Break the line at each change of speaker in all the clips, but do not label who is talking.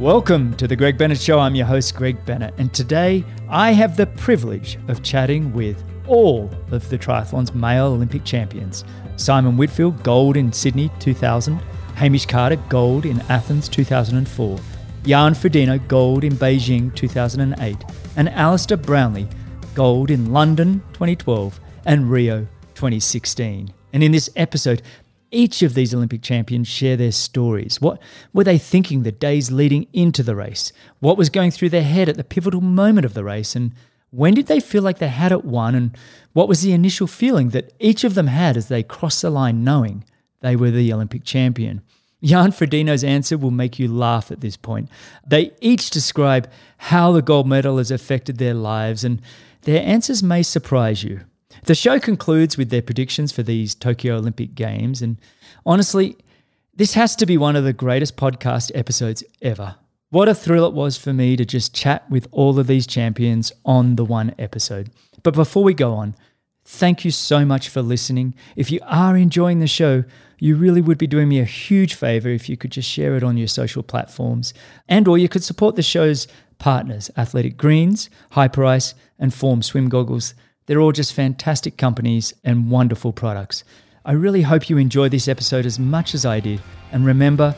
Welcome to the Greg Bennett Show. I'm your host, Greg Bennett, and today I have the privilege of chatting with all of the triathlon's male Olympic champions. Simon Whitfield, gold in Sydney 2000, Hamish Carter, gold in Athens 2004, Jan Frodeno, gold in Beijing 2008, and Alistair Brownlee, gold in London 2012 and Rio 2016. And in this episode, each of these Olympic champions share their stories. What were they thinking the days leading into the race? What was going through their head at the pivotal moment of the race? And when did they feel like they had it won? And what was the initial feeling that each of them had as they crossed the line knowing they were the Olympic champion? Jan Frodeno's answer will make you laugh at this point. They each describe how the gold medal has affected their lives, and their answers may surprise you. The show concludes with their predictions for these Tokyo Olympic Games, and honestly, this has to be one of the greatest podcast episodes ever. What a thrill it was for me to just chat with all of these champions on the one episode. But before we go on, thank you so much for listening. If you are enjoying the show, you really would be doing me a huge favor if you could just share it on your social platforms and or you could support the show's partners, Athletic Greens, Hyperice, and Form Swim Goggles. They're all just fantastic companies and wonderful products. I really hope you enjoy this episode as much as I did. And remember,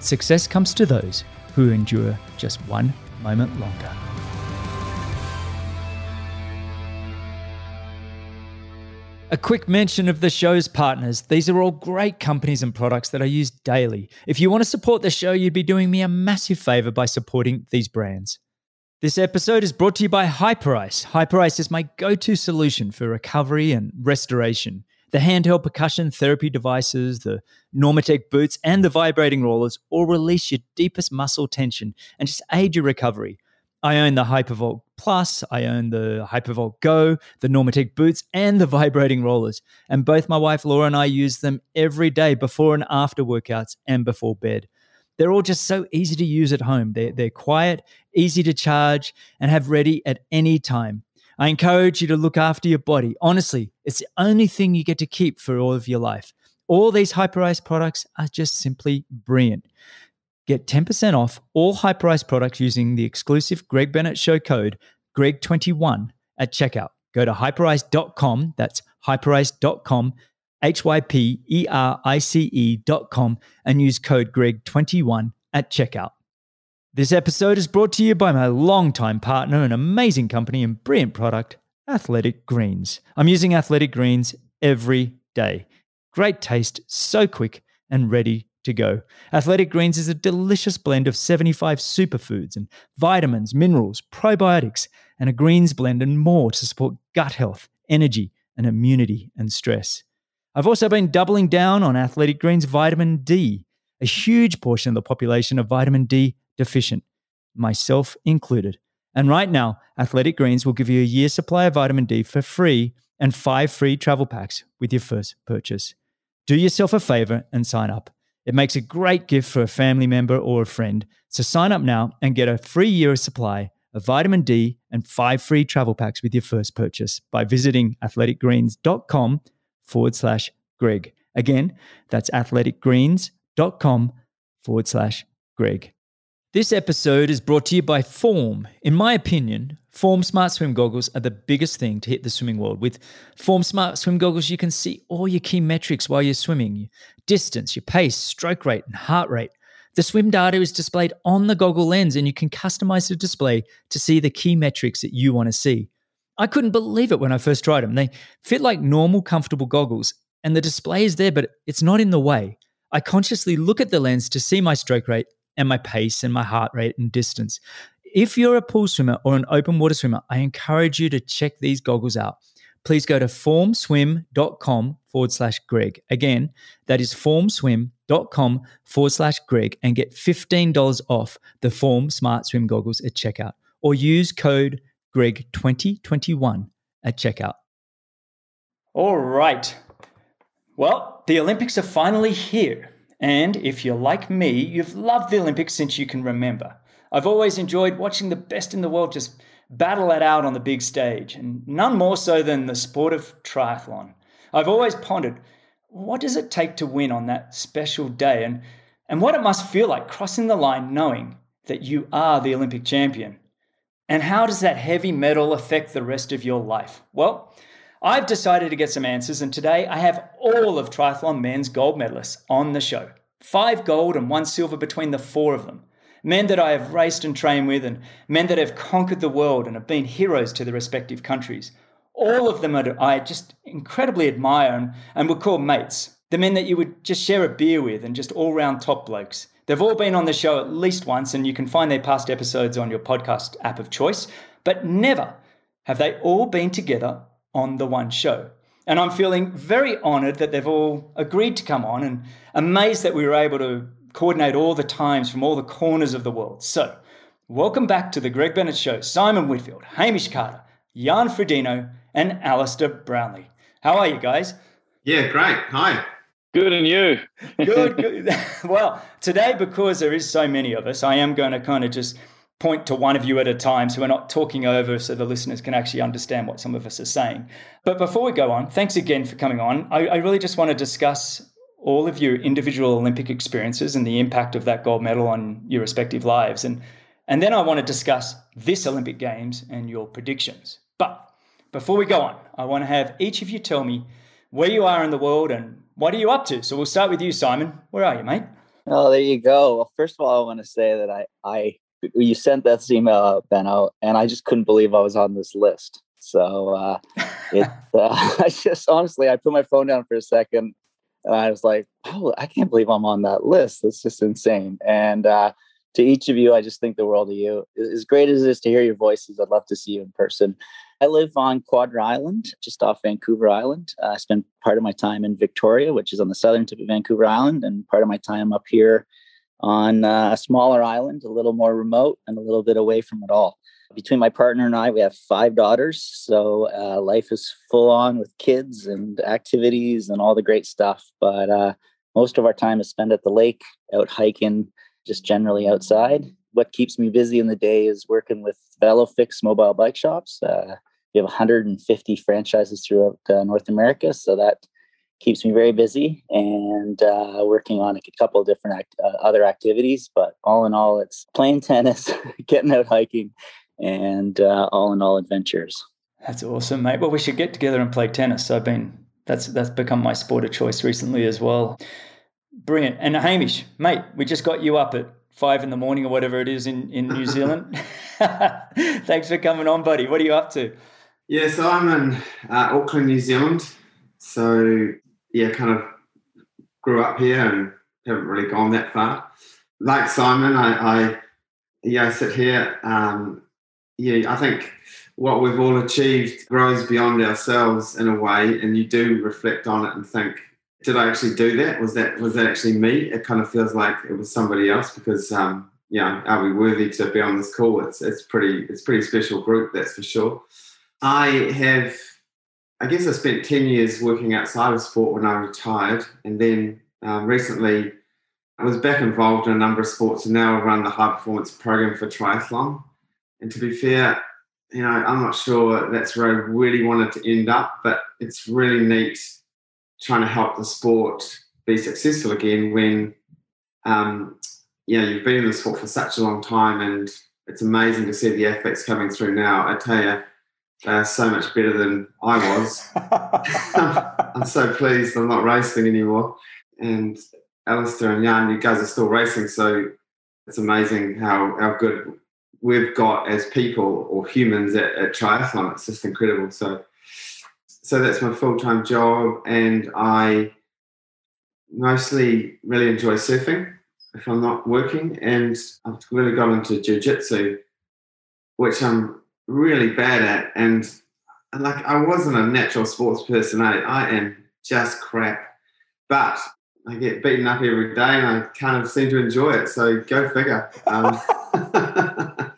success comes to those who endure just one moment longer. A quick mention of the show's partners. These are all great companies and products that I use daily. If you want to support the show, you'd be doing me a massive favor by supporting these brands. This episode is brought to you by Hyperice. Hyperice is my go to solution for recovery and restoration. The handheld percussion therapy devices, the Normatec boots, and the vibrating rollers all release your deepest muscle tension and just aid your recovery. I own the Hypervolt Plus, I own the Hypervolt Go, the Normatec boots, and the vibrating rollers. And both my wife Laura and I use them every day before and after workouts and before bed. They're all just so easy to use at home. They're, they're quiet, easy to charge, and have ready at any time. I encourage you to look after your body. Honestly, it's the only thing you get to keep for all of your life. All these Hyperice products are just simply brilliant. Get 10% off all Hyperice products using the exclusive Greg Bennett Show code GREG21 at checkout. Go to hyperice.com, that's hyperice.com, H Y P E R I C E.com, and use code GREG21 at checkout. This episode is brought to you by my longtime partner and amazing company and brilliant product, Athletic Greens. I'm using Athletic Greens every day. Great taste, so quick and ready to go. Athletic Greens is a delicious blend of 75 superfoods and vitamins, minerals, probiotics, and a greens blend and more to support gut health, energy, and immunity and stress. I've also been doubling down on Athletic Greens vitamin D. A huge portion of the population are vitamin D deficient, myself included. And right now, Athletic Greens will give you a year's supply of vitamin D for free and five free travel packs with your first purchase. Do yourself a favor and sign up. It makes a great gift for a family member or a friend. So sign up now and get a free year of supply of vitamin D and five free travel packs with your first purchase by visiting athleticgreens.com forward slash Greg. Again, that's athleticgreens.com forward slash Greg. This episode is brought to you by Form. In my opinion, Form Smart Swim Goggles are the biggest thing to hit the swimming world. With Form Smart Swim Goggles, you can see all your key metrics while you're swimming distance, your pace, stroke rate, and heart rate. The swim data is displayed on the goggle lens, and you can customize the display to see the key metrics that you want to see. I couldn't believe it when I first tried them. They fit like normal, comfortable goggles, and the display is there, but it's not in the way. I consciously look at the lens to see my stroke rate and my pace and my heart rate and distance. If you're a pool swimmer or an open water swimmer, I encourage you to check these goggles out. Please go to formswim.com forward slash Greg. Again, that is formswim.com forward slash Greg and get $15 off the Form Smart Swim goggles at checkout or use code Greg2021 at checkout. All right. Well, the Olympics are finally here. And if you're like me, you've loved the Olympics since you can remember. I've always enjoyed watching the best in the world just battle it out on the big stage, and none more so than the sport of triathlon. I've always pondered what does it take to win on that special day and, and what it must feel like crossing the line knowing that you are the Olympic champion? And how does that heavy medal affect the rest of your life? Well, I've decided to get some answers, and today I have all of triathlon men's gold medalists on the show. Five gold and one silver between the four of them. Men that I have raced and trained with, and men that have conquered the world and have been heroes to their respective countries. All of them are, I just incredibly admire and, and would call mates. The men that you would just share a beer with and just all round top blokes. They've all been on the show at least once, and you can find their past episodes on your podcast app of choice, but never have they all been together on the one show. And I'm feeling very honored that they've all agreed to come on and amazed that we were able to coordinate all the times from all the corners of the world. So, welcome back to the Greg Bennett Show. Simon Whitfield, Hamish Carter, Jan Frodeno, and Alistair Brownlee. How are you guys?
Yeah, great. Hi.
Good, and you?
good, good. well, today, because there is so many of us, I am going to kind of just point to one of you at a time so we're not talking over so the listeners can actually understand what some of us are saying. But before we go on, thanks again for coming on. I, I really just want to discuss all of your individual Olympic experiences and the impact of that gold medal on your respective lives. And, and then I want to discuss this Olympic Games and your predictions. But before we go on, I want to have each of you tell me where you are in the world and what are you up to. So we'll start with you, Simon. Where are you, mate?
Oh, there you go. Well, first of all, I want to say that I, I you sent that email out, Benno, and I just couldn't believe I was on this list. So uh, it, uh, I just honestly, I put my phone down for a second, and I was like, "Oh, I can't believe I'm on that list. That's just insane." And uh, to each of you, I just think the world of you. As great as it is to hear your voices, I'd love to see you in person. I live on Quadra Island, just off Vancouver Island. Uh, I spend part of my time in Victoria, which is on the southern tip of Vancouver Island, and part of my time up here on uh, a smaller island, a little more remote and a little bit away from it all. Between my partner and I, we have five daughters. So uh, life is full on with kids and activities and all the great stuff. But uh, most of our time is spent at the lake, out hiking, just generally outside. What keeps me busy in the day is working with VeloFix mobile bike shops. We have 150 franchises throughout uh, North America. So that keeps me very busy and uh, working on a couple of different act- uh, other activities. But all in all, it's playing tennis, getting out hiking, and uh, all in all, adventures.
That's awesome, mate. Well, we should get together and play tennis. I've been that's that's become my sport of choice recently as well. Brilliant. And Hamish, mate, we just got you up at five in the morning or whatever it is in in New Zealand. Thanks for coming on, buddy. What are you up to?
Yeah, so I'm in uh, Auckland, New Zealand. So yeah, kind of grew up here and haven't really gone that far. Like Simon, I, I yeah, I sit here. Um, yeah, I think what we've all achieved grows beyond ourselves in a way, and you do reflect on it and think, did I actually do that? Was that was that actually me? It kind of feels like it was somebody else because um, yeah, are we worthy to be on this call? It's it's pretty it's pretty special group, that's for sure. I have I guess I spent 10 years working outside of sport when I retired. And then um, recently I was back involved in a number of sports and now I run the high performance program for triathlon. And to be fair, you know, I'm not sure that's where I really wanted to end up, but it's really neat trying to help the sport be successful again when, um, you know, you've been in the sport for such a long time and it's amazing to see the athletes coming through now. I tell you, uh, so much better than I was. I'm so pleased I'm not racing anymore. And Alistair and Jan, you guys are still racing, so it's amazing how, how good we've got as people or humans at, at triathlon. It's just incredible. So, so that's my full time job, and I mostly really enjoy surfing if I'm not working, and I've really got into jiu-jitsu, which I'm really bad at. And like, I wasn't a natural sports person. I, I am just crap. But I get beaten up every day and I kind of seem to enjoy it. So go figure. Um, but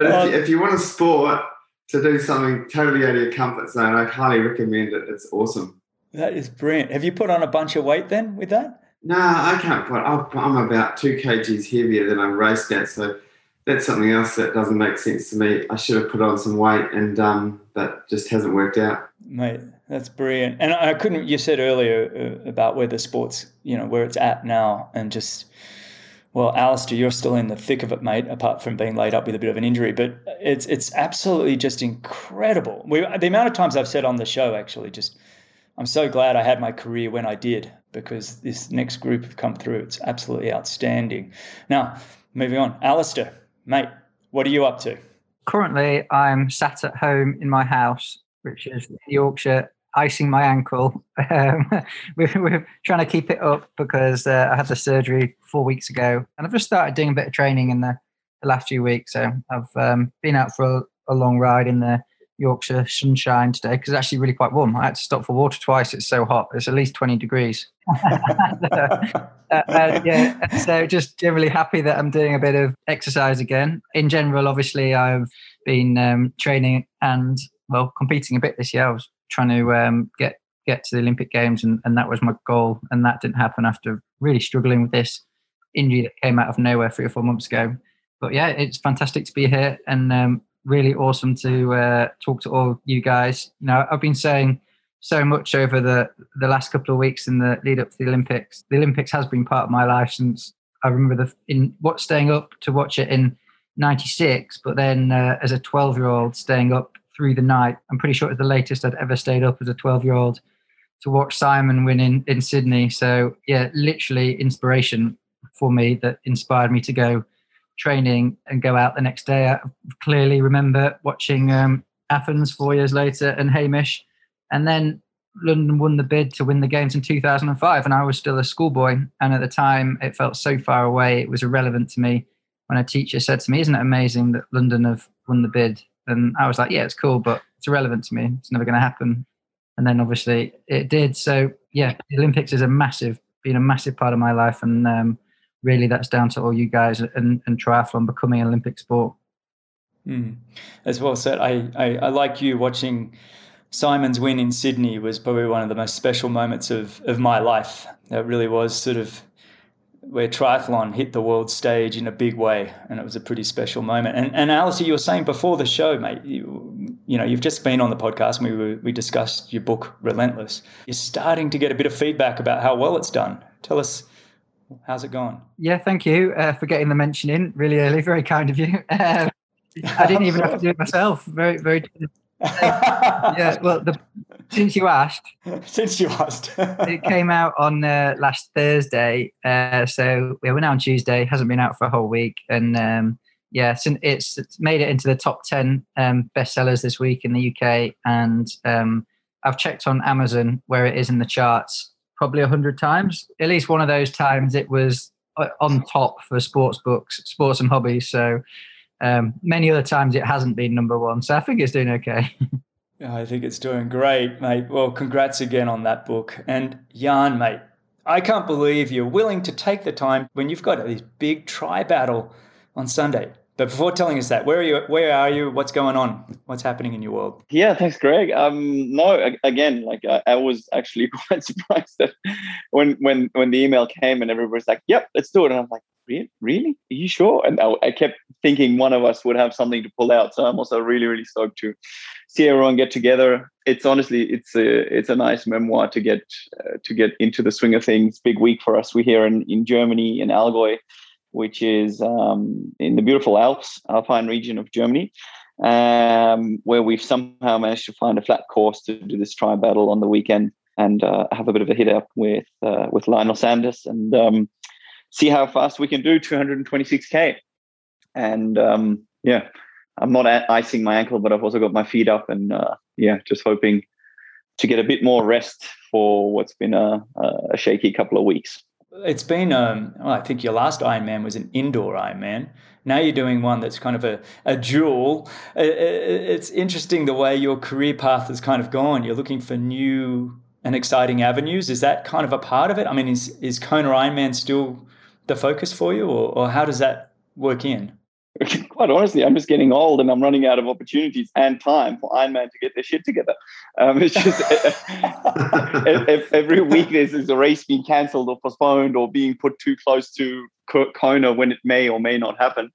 if, you, if you want a sport to do something totally out of your comfort zone, I highly recommend it. It's awesome.
That is brilliant. Have you put on a bunch of weight then with that?
No, I can't put. I'm about two kgs heavier than I'm raced at. So that's something else that doesn't make sense to me. I should have put on some weight, and um, that just hasn't worked out.
Mate, that's brilliant. And I couldn't. You said earlier uh, about where the sports, you know, where it's at now, and just Well, Alistair, you're still in the thick of it, mate. Apart from being laid up with a bit of an injury, but it's it's absolutely just incredible. We, the amount of times I've said on the show, actually, just I'm so glad I had my career when I did because this next group have come through. It's absolutely outstanding. Now, moving on, Alistair, mate, what are you up to?
Currently, I'm sat at home in my house, which is Yorkshire, icing my ankle. Um, we're, we're, trying to keep it up because uh, I had the surgery four weeks ago, and I've just started doing a bit of training in the, the last few weeks. So I've um, been out for a, a, long ride in the Yorkshire sunshine today because it's actually really quite warm. I had to stop for water twice. It's so hot. It's at least 20 degrees. uh, yeah, so just generally happy that I'm doing a bit of exercise again. In general, obviously, I've been um, training and well competing a bit this year. I was trying to um, get get to the Olympic Games, and, and that was my goal. And that didn't happen after really struggling with this injury that came out of nowhere three or four months ago. But yeah, it's fantastic to be here, and um, really awesome to uh, talk to all you guys. You know, I've been saying so much over the the last couple of weeks in the lead up to the Olympics. The Olympics has been part of my life since I remember the in what staying up to watch it in '96, but then uh, as a 12 year old staying up through the night. I'm pretty sure it was the latest I'd ever stayed up as a 12 year old to watch Simon win in, in Sydney. So yeah, literally inspiration for me that inspired me to go training and go out the next day. I clearly remember watching um, Athens four years later and Hamish, and then London won the bid to win the games in 2005, and I was still a schoolboy. And at the time, it felt so far away; it was irrelevant to me. When a teacher said to me, "Isn't it amazing that London have won the bid?" and I was like, "Yeah, it's cool, but it's irrelevant to me. It's never going to happen." And then obviously it did. So yeah, the Olympics is a massive, been a massive part of my life, and um, really that's down to all you guys and, and triathlon becoming an Olympic sport.
Mm. As well said, I, I, I like you watching Simon's win in Sydney was probably one of the most special moments of, of my life. That really was sort of where triathlon hit the world stage in a big way, and it was a pretty special moment. And, and Alice, you were saying before the show, mate, you, you know, you've just been on the podcast, and we were, we discussed your book, Relentless. You're starting to get a bit of feedback about how well it's done. Tell us How's it going?
Yeah, thank you uh, for getting the mention in really early. Very kind of you. Uh, I didn't even have to do it myself. Very, very. Yeah, well, the, since you asked,
since you asked,
it came out on uh, last Thursday. Uh, so yeah, we're now on Tuesday. Hasn't been out for a whole week, and um, yeah, it's, it's made it into the top ten um, bestsellers this week in the UK. And um, I've checked on Amazon where it is in the charts probably a hundred times. At least one of those times it was uh, on top for sports books, sports and hobbies. So um, many other times it hasn't been number one. So I think it's doing okay.
I think it's doing great, mate. Well, congrats again on that book. And Jan, mate, I can't believe you're willing to take the time when you've got this big tri battle on Sunday but before telling us that, where are you? Where are you? What's going on? What's happening in your world?
Yeah, thanks, Greg. Um, no, again, like I, I was actually quite surprised that when when when the email came and everybody's like, "Yep, let's do it," and I'm like, "Really? Are you sure?" And I, I kept thinking one of us would have something to pull out. So I'm also really, really stoked to see everyone get together. It's honestly, it's a it's a nice memoir to get uh, to get into the swing of things. Big week for us. We're here in in Germany in Allgäu which is um, in the beautiful Alps, Alpine region of Germany, um, where we've somehow managed to find a flat course to do this tri battle on the weekend and uh, have a bit of a hit up with uh, with Lionel Sanders and um, see how fast we can do 226k. And um, yeah, I'm not icing my ankle, but I've also got my feet up, and uh, yeah, just hoping to get a bit more rest for what's been a, a shaky couple of weeks.
It's been, um, well, I think your last Ironman was an indoor Ironman. Now you're doing one that's kind of a, a dual. It's interesting the way your career path has kind of gone. You're looking for new and exciting avenues. Is that kind of a part of it? I mean, is, is Kona Ironman still the focus for you, or, or how does that work in?
quite honestly, I'm just getting old and I'm running out of opportunities and time for Ironman to get their shit together. Um, it's just every week there's, there's a race being cancelled or postponed or being put too close to Kona when it may or may not happen.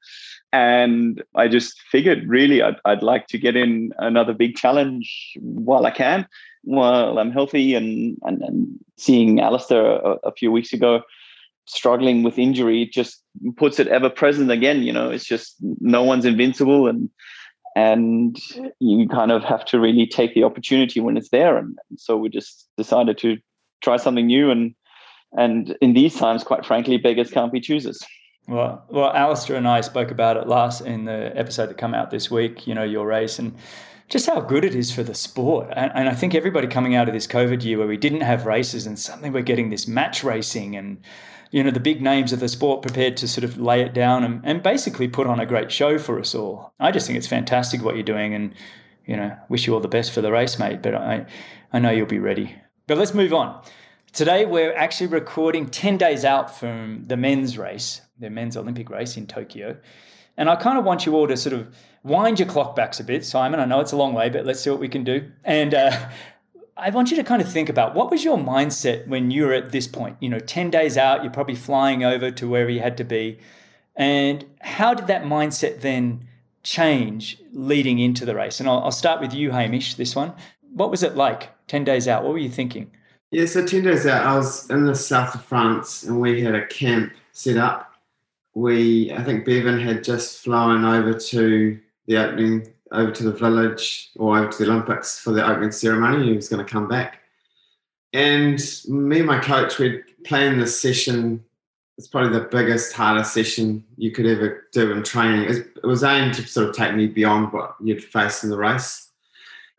And I just figured really I'd, I'd like to get in another big challenge while I can, while I'm healthy. And, and, and seeing Alistair a, a few weeks ago, struggling with injury just puts it ever present again you know it's just no one's invincible and and you kind of have to really take the opportunity when it's there and, and so we just decided to try something new and and in these times quite frankly beggars can't be choosers
well, well, Alistair and I spoke about it last in the episode that come out this week. You know, your race and just how good it is for the sport. And, and, I think everybody coming out of this COVID year where we didn't have races and suddenly we're getting this match racing and you know the big names of the sport prepared to sort of lay it down and, and basically put on a great show for us all. I just think it's fantastic what you're doing and you know wish you all the best for the race, mate. But I I know you'll be ready. But let's move on. Today we're actually recording 10 days out from the men's race the men's Olympic race in Tokyo. And I kind of want you all to sort of wind your clock backs a bit, Simon. I know it's a long way, but let's see what we can do. And uh, I want you to kind of think about what was your mindset when you were at this point? You know, 10 days out, you're probably flying over to where you had to be. And how did that mindset then change leading into the race? And I'll, I'll start with you, Hamish, this one. What was it like 10 days out? What were you thinking?
Yeah, so 10 days out, I was in the south of France and we had a camp set up we I think Bevan had just flown over to the opening over to the village or over to the Olympics for the opening ceremony. He was going to come back, and me and my coach we'd planned this session. It's probably the biggest, hardest session you could ever do in training. It was aimed to sort of take me beyond what you'd face in the race.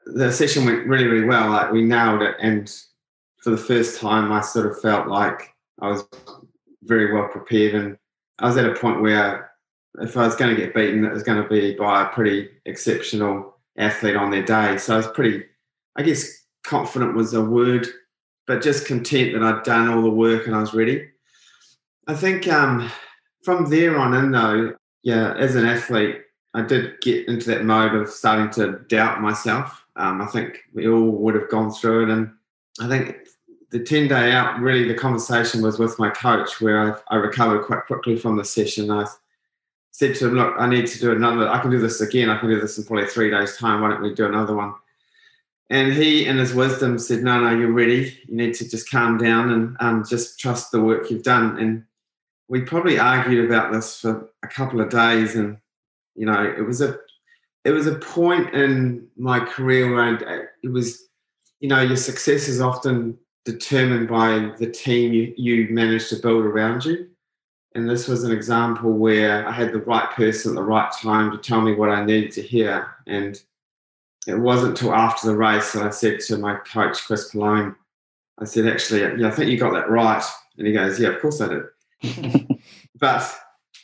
The session went really, really well. Like we nailed it, and for the first time, I sort of felt like I was very well prepared and I was at a point where if I was going to get beaten, it was going to be by a pretty exceptional athlete on their day. So I was pretty, I guess, confident was a word, but just content that I'd done all the work and I was ready. I think um, from there on in, though, yeah, as an athlete, I did get into that mode of starting to doubt myself. Um, I think we all would have gone through it, and I think the 10 day out, really the conversation was with my coach where I, I, recovered quite quickly from the session. I said to him, Look, I need to do another, I can do this again. I can do this in probably three days' time. Why don't we do another one? And he, in his wisdom, said, No, no, you're ready. You need to just calm down and um, just trust the work you've done. And we probably argued about this for a couple of days. And, you know, it was a, it was a point in my career where it was, you know, your success is often determined by the team you, you managed to build around you. And this was an example where I had the right person at the right time to tell me what I needed to hear. And it wasn't until after the race that I said to my coach, Chris Pilone, I said, actually, yeah, I think you got that right. And he goes, yeah, of course I did. but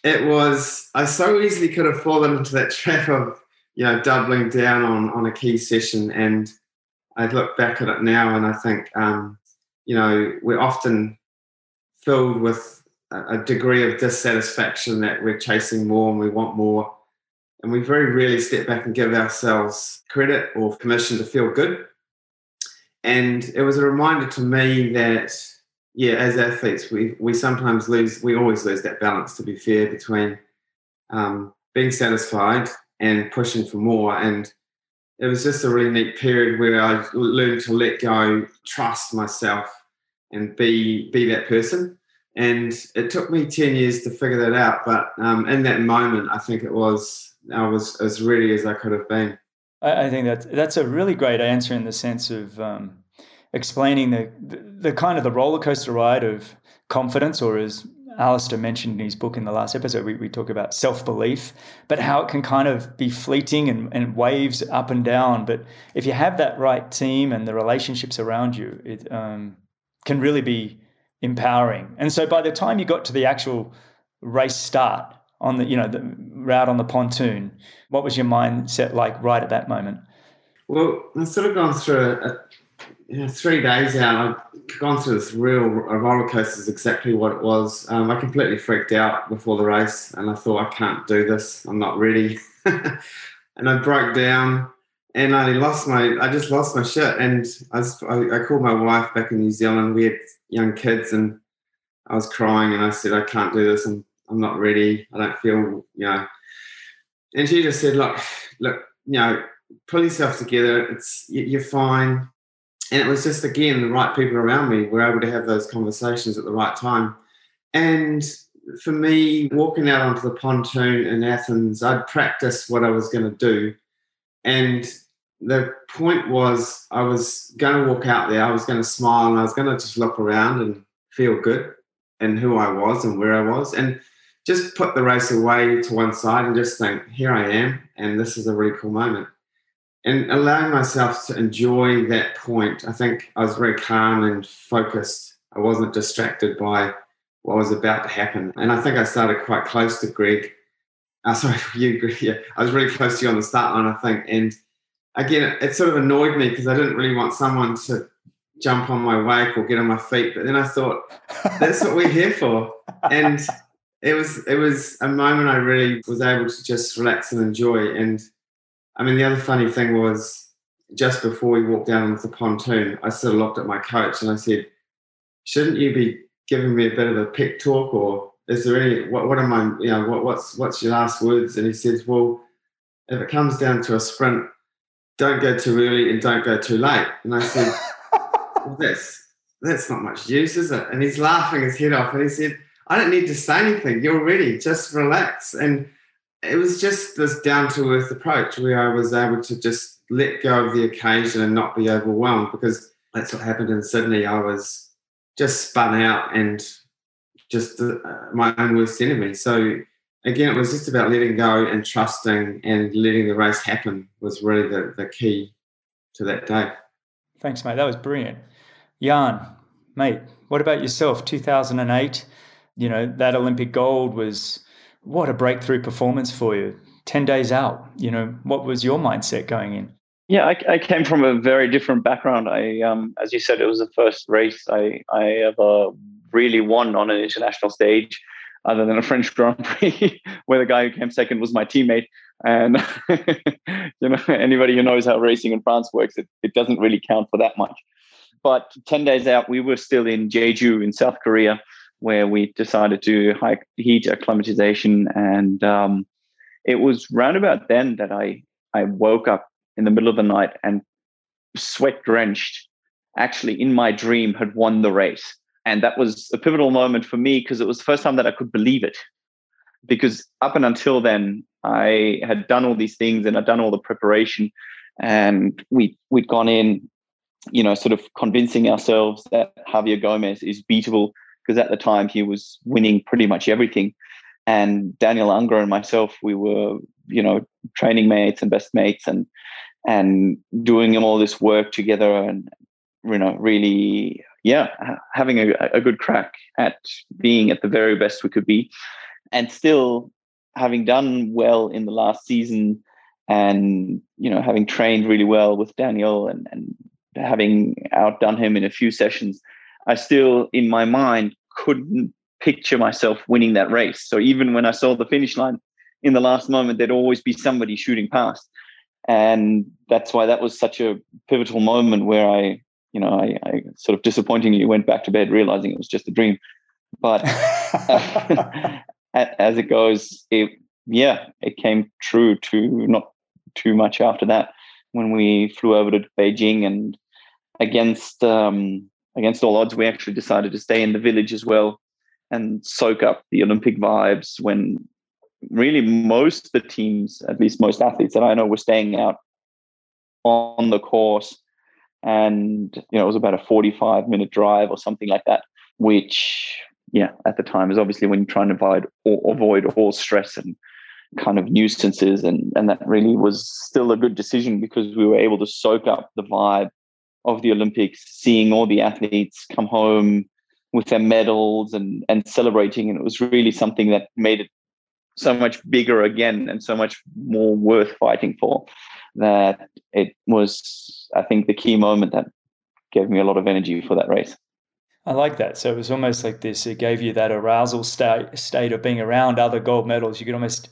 it was, I so easily could have fallen into that trap of, you know, doubling down on, on a key session. And I look back at it now and I think, um, you know, we're often filled with a degree of dissatisfaction that we're chasing more and we want more. And we very rarely step back and give ourselves credit or permission to feel good. And it was a reminder to me that, yeah, as athletes, we, we sometimes lose, we always lose that balance, to be fair, between um, being satisfied and pushing for more. And it was just a really neat period where I learned to let go, trust myself, and be be that person. And it took me ten years to figure that out. But um, in that moment, I think it was I was as ready as I could have been.
I think that that's a really great answer in the sense of um, explaining the, the, the kind of the roller coaster ride of confidence, or as Alistair mentioned in his book in the last episode, we, we talk about self belief, but how it can kind of be fleeting and, and waves up and down. But if you have that right team and the relationships around you, it um, can really be empowering. And so by the time you got to the actual race start on the, you know, the route on the pontoon, what was your mindset like right at that moment?
Well, I've sort of gone through a, you know, three days out. I've gone through this real roller coaster. Is exactly what it was. Um, I completely freaked out before the race, and I thought I can't do this. I'm not ready, and I broke down and I lost my, I just lost my shit. And I, was, I, I, called my wife back in New Zealand. We had young kids, and I was crying, and I said, I can't do this. I'm, I'm not ready. I don't feel, you know. And she just said, look, look, you know, pull yourself together. It's you're fine. And it was just again the right people around me were able to have those conversations at the right time. And for me, walking out onto the pontoon in Athens, I'd practice what I was going to do. And the point was, I was going to walk out there, I was going to smile, and I was going to just look around and feel good and who I was and where I was. And just put the race away to one side and just think, here I am, and this is a really cool moment. And allowing myself to enjoy that point, I think I was very calm and focused. I wasn't distracted by what was about to happen. And I think I started quite close to Greg. Uh, sorry, you, Greg. Yeah, I was really close to you on the start line, I think. And again, it, sort of annoyed me because I didn't really want someone to jump on my wake or get on my feet. But then I thought, that's what we're here for. And it was it was a moment I really was able to just relax and enjoy. And I mean, the other funny thing was just before we walked down onto the pontoon, I sort of looked at my coach and I said, "Shouldn't you be giving me a bit of a pep talk, or is there any what what am I you know what, what's what's your last words?" And he says, "Well, if it comes down to a sprint, don't go too early and don't go too late." And I said, well, "That's that's not much use, is it?" And he's laughing his head off, and he said I don't need to say anything. You're ready. Just relax. And it was just this down to earth approach where I was able to just let go of the occasion and not be overwhelmed because that's what happened in Sydney. I was just spun out and just uh, my own worst enemy. So again, it was just about letting go and trusting and letting the race happen was really the, the key to that day.
Thanks, mate. That was brilliant. Jan, mate, what about yourself? 2008 you know, that Olympic gold was what a breakthrough performance for you. 10 days out, you know, what was your mindset going in?
Yeah, I, I came from a very different background. I, um, as you said, it was the first race I, I ever really won on an international stage, other than a French Grand Prix, where the guy who came second was my teammate. And you know, anybody who knows how racing in France works, it, it doesn't really count for that much. But ten days out, we were still in Jeju in South Korea, where we decided to hike heat acclimatization. And um, it was round about then that I, I woke up in the middle of the night and sweat drenched, actually in my dream had won the race. And that was a pivotal moment for me because it was the first time that I could believe it. Because up and until then, I had done all these things and I'd done all the preparation, and we we'd gone in, you know, sort of convincing ourselves that Javier Gomez is beatable because at the time he was winning pretty much everything. And Daniel Unger and myself, we were, you know, training mates and best mates and and doing all this work together and you know really yeah having a, a good crack at being at the very best we could be and still having done well in the last season and you know having trained really well with daniel and, and having outdone him in a few sessions I still, in my mind, couldn't picture myself winning that race. So even when I saw the finish line in the last moment, there'd always be somebody shooting past. And that's why that was such a pivotal moment where I, you know, I, I sort of disappointingly went back to bed realizing it was just a dream. But uh, as it goes, it, yeah, it came true to not too much after that when we flew over to Beijing and against um, against all odds, we actually decided to stay in the village as well and soak up the Olympic vibes when really most of the teams, at least most athletes that I know, were staying out on the course. And, you know, it was about a 45 minute drive or something like that, which, yeah, at the time is obviously when you're trying to avoid, avoid all stress and kind of nuisances. And, and that really was still a good decision because we were able to soak up the vibe of the Olympics, seeing all the athletes come home with their medals and and celebrating, and it was really something that made it so much bigger again and so much more worth fighting for. That it was, I think, the key moment that gave me a lot of energy for that race.
I like that. So it was almost like this. It gave you that arousal state state of being around other gold medals. You could almost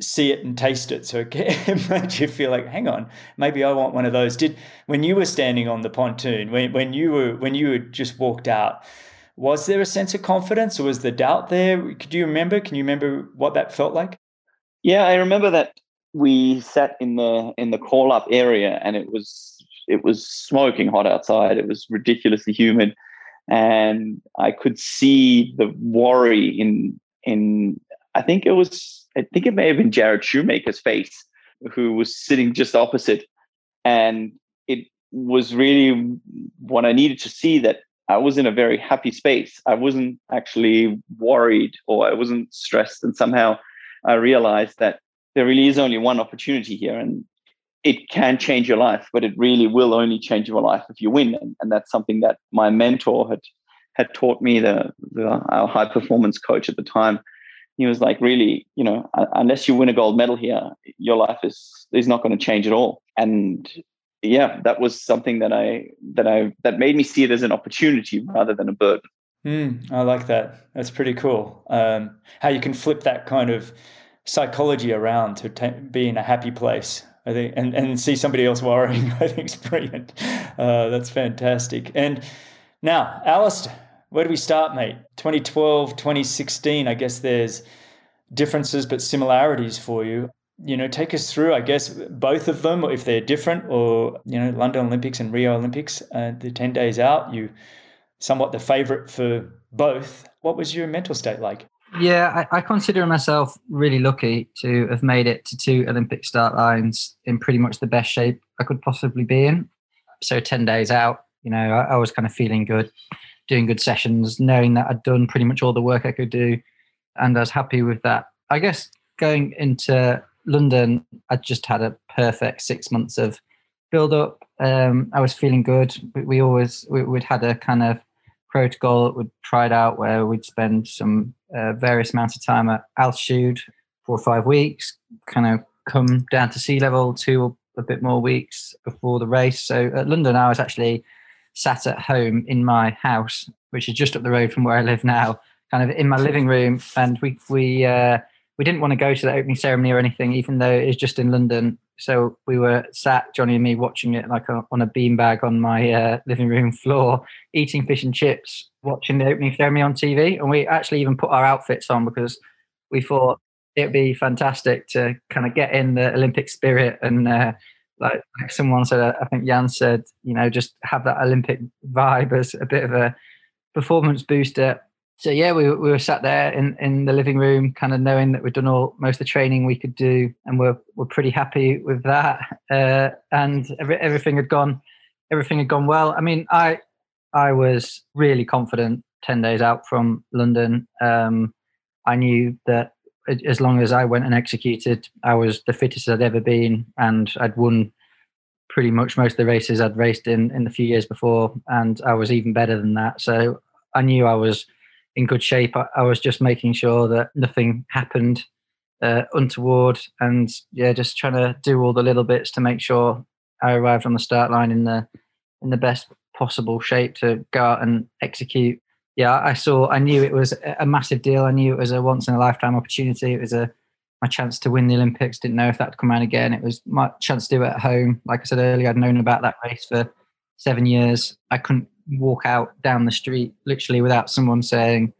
see it and taste it. So it made you feel like, hang on, maybe I want one of those. Did when you were standing on the pontoon, when when you were when you had just walked out, was there a sense of confidence or was the doubt there? Could you remember? Can you remember what that felt like?
Yeah, I remember that we sat in the in the call up area and it was it was smoking hot outside. It was ridiculously humid. and I could see the worry in in I think it was I think it may have been Jarrod Shoemaker's face, who was sitting just opposite, and it was really what I needed to see that I was in a very happy space. I wasn't actually worried or I wasn't stressed, and somehow I realized that there really is only one opportunity here, and it can change your life, but it really will only change your life if you win. And, and that's something that my mentor had had taught me, the, the our high performance coach at the time. He was like, really, you know, unless you win a gold medal here, your life is is not going to change at all. And yeah, that was something that I that I that made me see it as an opportunity rather than a burden.
Mm, I like that. That's pretty cool. Um, how you can flip that kind of psychology around to t- be in a happy place I think, and, and see somebody else worrying, I think is brilliant. Uh, that's fantastic. And now, Alistair, where do we start, mate? 2012, 2016, I guess there's differences but similarities for you. You know, take us through, I guess, both of them, if they're different, or, you know, London Olympics and Rio Olympics, uh, the 10 days out, you somewhat the favorite for both. What was your mental state like?
Yeah, I, I, consider myself really lucky to have made it to two Olympic start lines in pretty much the best shape I could possibly be in. So 10 days out, you know, I, I was kind of feeling good, doing good sessions, knowing that I'd done pretty much all the work I could do. And I was happy with that. I guess going into London, I just had a perfect six months of build up. Um, I was feeling good. We, we always, we, would had a kind of protocol that we'd tried out where we'd spend some uh, various amounts of time at altitude, four or five weeks, kind of come down to sea level two or a bit more weeks before the race. So at London, I was actually sat at home in my house, which is just up the road from where I live now, kind of in my living room, and we we uh, we didn't want to go to the opening ceremony or anything, even though it's just in London. So we were sat, Johnny and me, watching it like on a beanbag on my uh, living room floor, eating fish and chips, watching the opening ceremony on TV. And we actually even put our outfits on because we thought it'd be fantastic to kind of get in the Olympic spirit and uh, like, like someone said, I think Jan said, you know, just have that Olympic vibe as a bit of a performance booster so yeah, we, we were sat there in, in the living room, kind of knowing that we'd done all most of the training we could do, and we're we're pretty happy with that. Uh, and every, everything had gone, everything had gone well. I mean, I I was really confident ten days out from London. Um, I knew that as long as I went and executed, I was the fittest I'd ever been, and I'd won pretty much most of the races I'd raced in in the few years before, and I was even better than that. So I knew I was in good shape. I, I was just making sure that nothing happened uh, untoward, and yeah, just trying to do all the little bits to make sure I arrived on the start line in the in the best possible shape to go out and execute. Yeah, I saw. I knew it was a massive deal. I knew it was a once in a lifetime opportunity. It was a my chance to win the Olympics. Didn't know if that would come around again. It was my chance to do it at home. Like I said earlier, I'd known about that race for seven years. I couldn't walk out down the street literally without someone saying,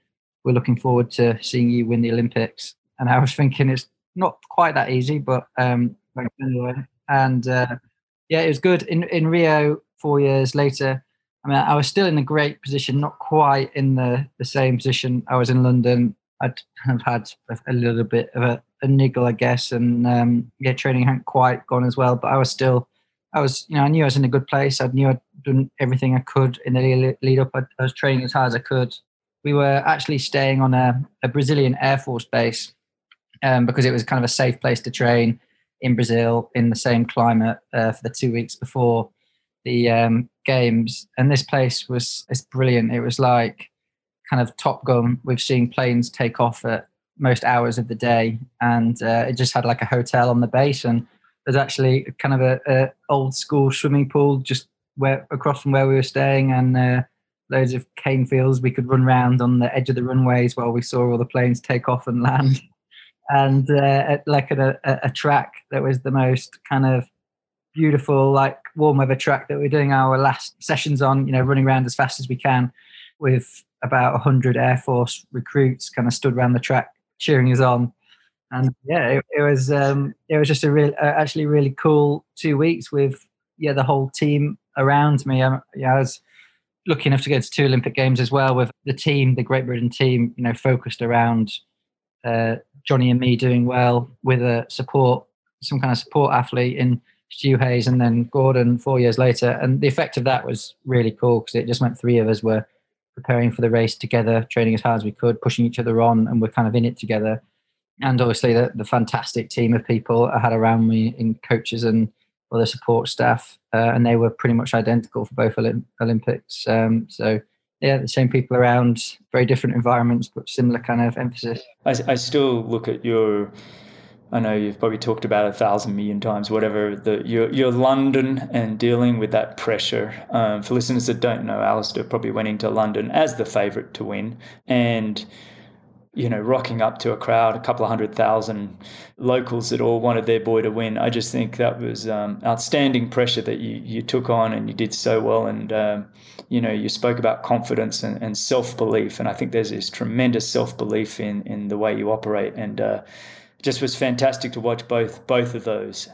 "We're looking forward to seeing you win the Olympics." And I was thinking it's not quite that easy, but um, anyway. And uh, yeah, it was good in in Rio. Four years later, I mean, I was still in a great position, not quite in the the same position I was in London. I'd of had a, a little bit of a, a, niggle, I guess, and um, yeah, training hadn't quite gone as well, but I was still I was, you know, I knew I was in a good place. I knew I'd done everything I could in the lead up. I, I was training as hard as I could. We were actually staying on a, a Brazilian Air Force base um, because it was kind of a safe place to train in Brazil in the same climate uh, for the two weeks before the um, games. And this place was it's brilliant. It was like kind of Top Gun with seeing planes take off at most hours of the day, and uh, it just had like a hotel on the base and there's actually kind of a, a, old school swimming pool just where across from where we were staying, and uh, loads of cane fields. We could run around on the edge of the runways while we saw all the planes take off and land. and uh, like a, a, a track that was the most kind of beautiful, like warm weather track that we're doing our last sessions on. You know, running around as fast as we can with about 100 Air Force recruits kind of stood around the track cheering us on and yeah, it, it was um, it was just a real, uh, actually really cool two weeks with yeah the whole team around me. Um, yeah, I was lucky enough to go to two Olympic Games as well with the team, the Great Britain team, you know, focused around uh, Johnny and me doing well with a support, some kind of support athlete in Stu Hayes and then Gordon four years later. And the effect of that was really cool because it just meant three of us were preparing for the race together, training as hard as we could, pushing each other on, and we're kind of in it together. And obviously, the, the fantastic team of people I had around me in coaches and other support staff, uh, and they were pretty much identical for both Olymp- Olympics. Um, so, yeah, the same people around, very different environments, but similar kind of emphasis.
I, I still look at your I know you've probably talked about a thousand million times, whatever. The your your London and dealing with that pressure. Um, for listeners that don't know, Alistair probably went into London as the favourite to win, and you know, rocking up to a crowd, a couple of hundred thousand locals that all wanted their boy to win. I just think that was um, outstanding pressure that you you took on, and you did so well. And um, you know, you spoke about confidence and, and self belief, and I think there's this tremendous self belief in in the way you operate and. Uh, just was fantastic to watch both both of those.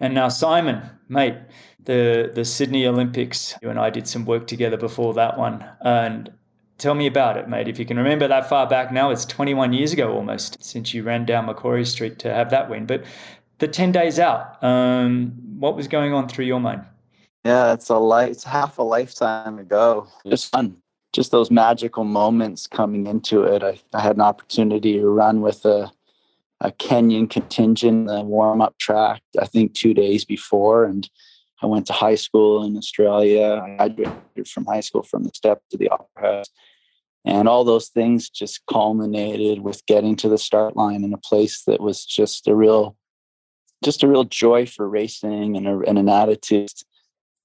And now Simon, mate, the the Sydney Olympics. You and I did some work together before that one, and tell me about it, mate. If you can remember that far back now, it's 21 years ago almost since you ran down Macquarie Street to have that win. But the 10 days out, um, what was going on through your mind?
Yeah, it's a life. It's half a lifetime ago. Just fun. Just those magical moments coming into it. I, I had an opportunity to run with a a Kenyan contingent, the warm up track, I think two days before. And I went to high school in Australia. I graduated from high school from the step to the opera house. And all those things just culminated with getting to the start line in a place that was just a real, just a real joy for racing and, a, and an attitude.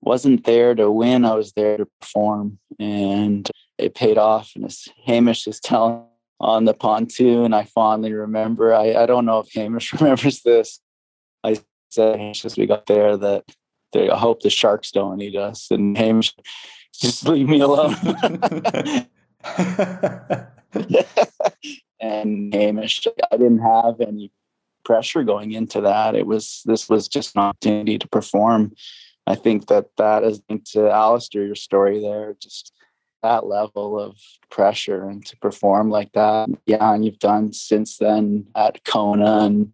Wasn't there to win, I was there to perform. And it paid off. And as Hamish is telling on the pontoon. I fondly remember. I, I don't know if Hamish remembers this. I said as we got there that they, I hope the sharks don't eat us. And Hamish, just leave me alone. and Hamish, I didn't have any pressure going into that. It was this was just an opportunity to perform. I think that that is to Alistair, your story there. Just that level of pressure and to perform like that. Yeah, and you've done since then at Kona and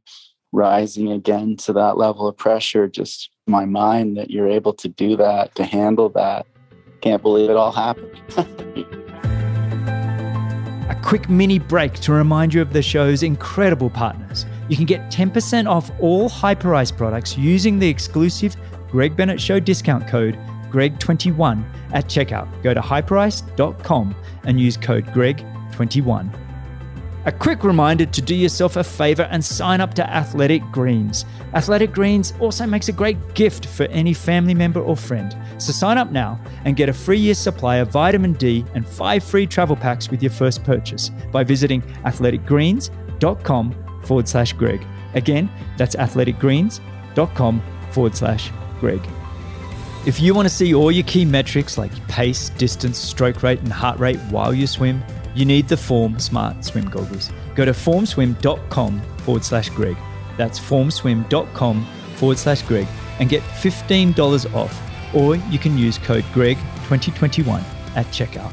rising again to that level of pressure. Just my mind that you're able to do that, to handle that. Can't believe it all happened.
Quick mini break to remind you of the show's incredible partners. You can get 10% off all Hyperice products using the exclusive Greg Bennett Show discount code GREG21 at checkout. Go to hyperice.com and use code GREG21. A quick reminder to do yourself a favor and sign up to Athletic Greens. Athletic Greens also makes a great gift for any family member or friend. So sign up now and get a free year supply of vitamin D and five free travel packs with your first purchase by visiting athleticgreens.com forward slash Greg. Again, that's athleticgreens.com forward slash Greg. If you want to see all your key metrics like pace, distance, stroke rate, and heart rate while you swim, you need the Form Smart Swim Goggles. Go to formswim.com forward slash Greg. That's formswim.com forward slash Greg and get $15 off. Or you can use code GREG2021 at checkout.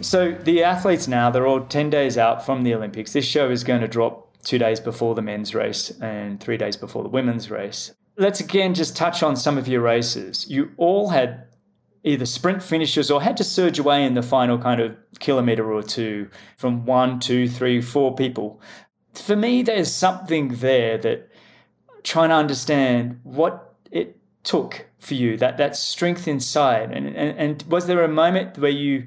So the athletes now, they're all 10 days out from the Olympics. This show is going to drop two days before the men's race and three days before the women's race let's again just touch on some of your races. You all had either sprint finishes or had to surge away in the final kind of kilometer or two from one, two, three, four people. For me, there's something there that trying to understand what it took for you, that that strength inside. And, and, and was there a moment where you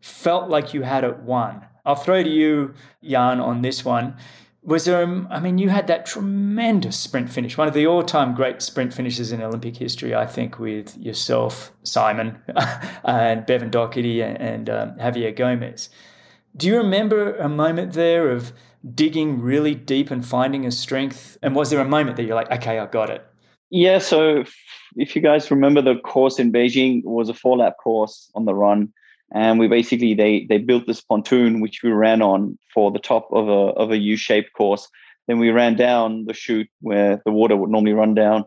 felt like you had it won? I'll throw to you, Jan, on this one was there, um, I mean, you had that tremendous sprint finish, one of the all time great sprint finishes in Olympic history, I think, with yourself, Simon, and Bevan Docherty and, and um, Javier Gomez. Do you remember a moment there of digging really deep and finding a strength? And was there a moment that you're like, okay, I got it?
Yeah. So if you guys remember the course in Beijing, was a four lap course on the run and we basically they they built this pontoon which we ran on for the top of a of a U-shaped course. Then we ran down the chute where the water would normally run down,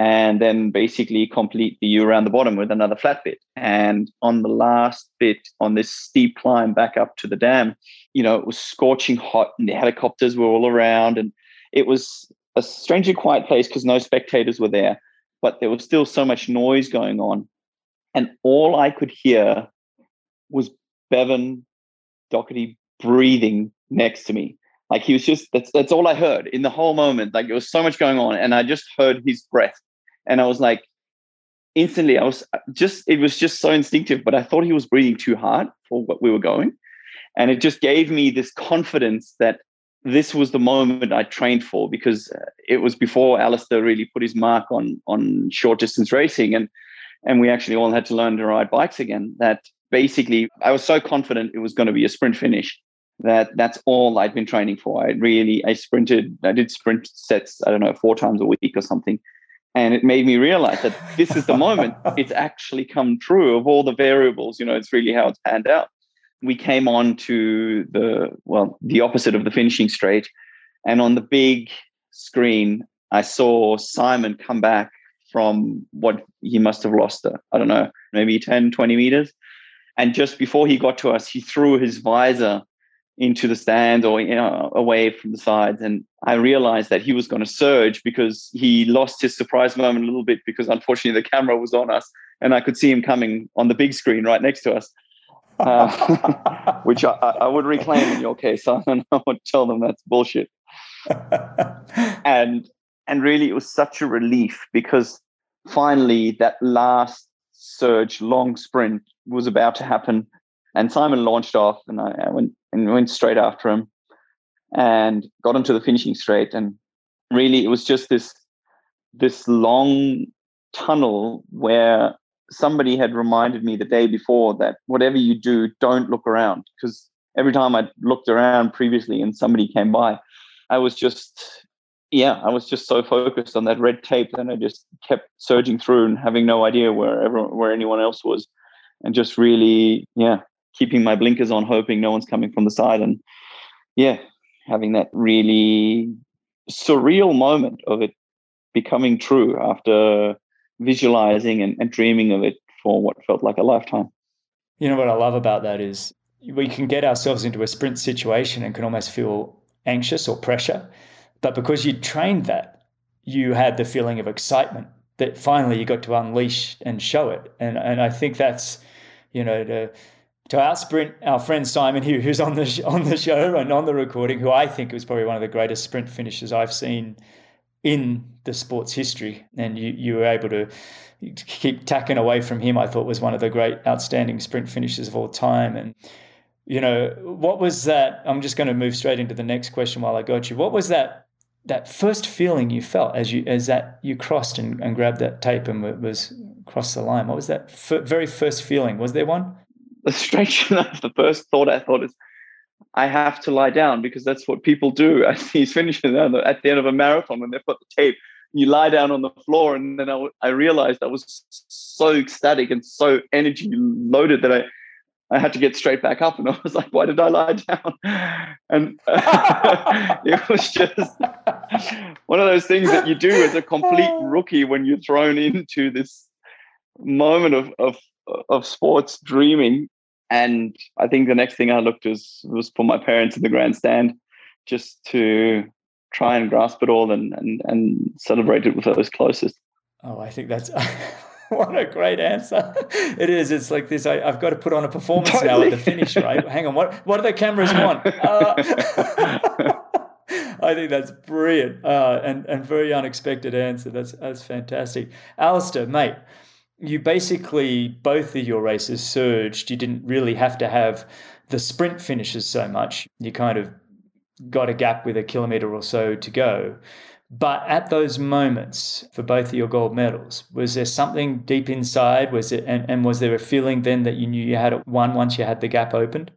and then basically complete the U around the bottom with another flat bit. And on the last bit, on this steep climb back up to the dam, you know, it was scorching hot and the helicopters were all around. And it was a strangely quiet place because no spectators were there, but there was still so much noise going on. And all I could hear was Bevan Docherty breathing next to me. Like he was just that's that's all I heard in the whole moment. Like there was so much going on, and I just heard his breath and I was like, instantly, I was just, it was just so instinctive, but I thought he was breathing too hard for what we were going. And it just gave me this confidence that this was the moment I trained for because uh, it was before Alistair really put his mark on on short distance racing and and we actually all had to learn to ride bikes again that basically I was so confident it was going to be a sprint finish that that's all I'd been training for. I really I sprinted I did sprint sets I don't know four times a week or something. And it made me realize that this is the moment. It's actually come true of all the variables you know it's really how it's panned out. We came on to the well the opposite of the finishing straight. And on the big screen i saw simon come back from what he must have lost uh, i don't know maybe 10 20 meters and just before he got to us he threw his visor into the stand or you know away from the sides. And i realized that he was going to surge because he lost his surprise moment a little bit because unfortunately the camera was on us and i could see him coming on the big screen right next to us uh, which I, I, would reclaim in your case. I would tell them. That's bullshit. And and really it was such a relief because finally that last surge long sprint was about to happen and Simon launched off, and I, went and went straight after him, and got him to the finishing straight. And really, it was just this this long tunnel where somebody had reminded me the day before that whatever you do, don't look around because every time I looked around previously and somebody came by, I was just yeah, I was just so focused on that red tape that I just kept surging through and having no idea where everyone, where anyone else was, and just really yeah keeping my blinkers on, hoping no one's coming from the side, and yeah, having that really surreal moment of it becoming true after visualizing and, and dreaming of it for what felt like a lifetime.
You know what I love about that is we can get ourselves into a sprint situation and can almost feel anxious or pressure. But because you trained that, you had the feeling of excitement that finally you got to unleash and show it. And and I think that's, you know, to to outsprint our friend Simon here, who's on the on the show and on the recording, who I think was probably one of the greatest sprint finishes I've seen in the sport's history. And you you were able to keep tacking away from him. I thought was one of the great outstanding sprint finishes of all time. And you know what was that? I'm just going to move straight into the next question while I got you. What was that? That first feeling you felt as you as that you crossed and, and grabbed that tape and was crossed the line. What was that f- very first feeling? Was there one?
The strange enough, the first thought I thought is, I have to lie down because that's what people do at these finishes at the end of a marathon when they've got the tape. You lie down on the floor, and then I, I realized I was so ecstatic and so energy loaded that I I had to get straight back up, and I was like, "Why did I lie down?" And uh, it was just one of those things that you do as a complete rookie when you're thrown into this moment of of of sports dreaming. And I think the next thing I looked was was for my parents in the grandstand, just to try and grasp it all and and and celebrate it with those closest.
Oh, I think that's what a great answer. It is. It's like this. I, have got to put on a performance totally. now at the finish, right? Hang on. What what do the cameras want? Uh, I think that's brilliant uh, and and very unexpected answer. That's that's fantastic, Alistair, mate you basically both of your races surged. You didn't really have to have the sprint finishes so much. You kind of got a gap with a kilometer or so to go. But at those moments for both of your gold medals, was there something deep inside? Was it and, and was there a feeling then that you knew you had won once you had the gap opened?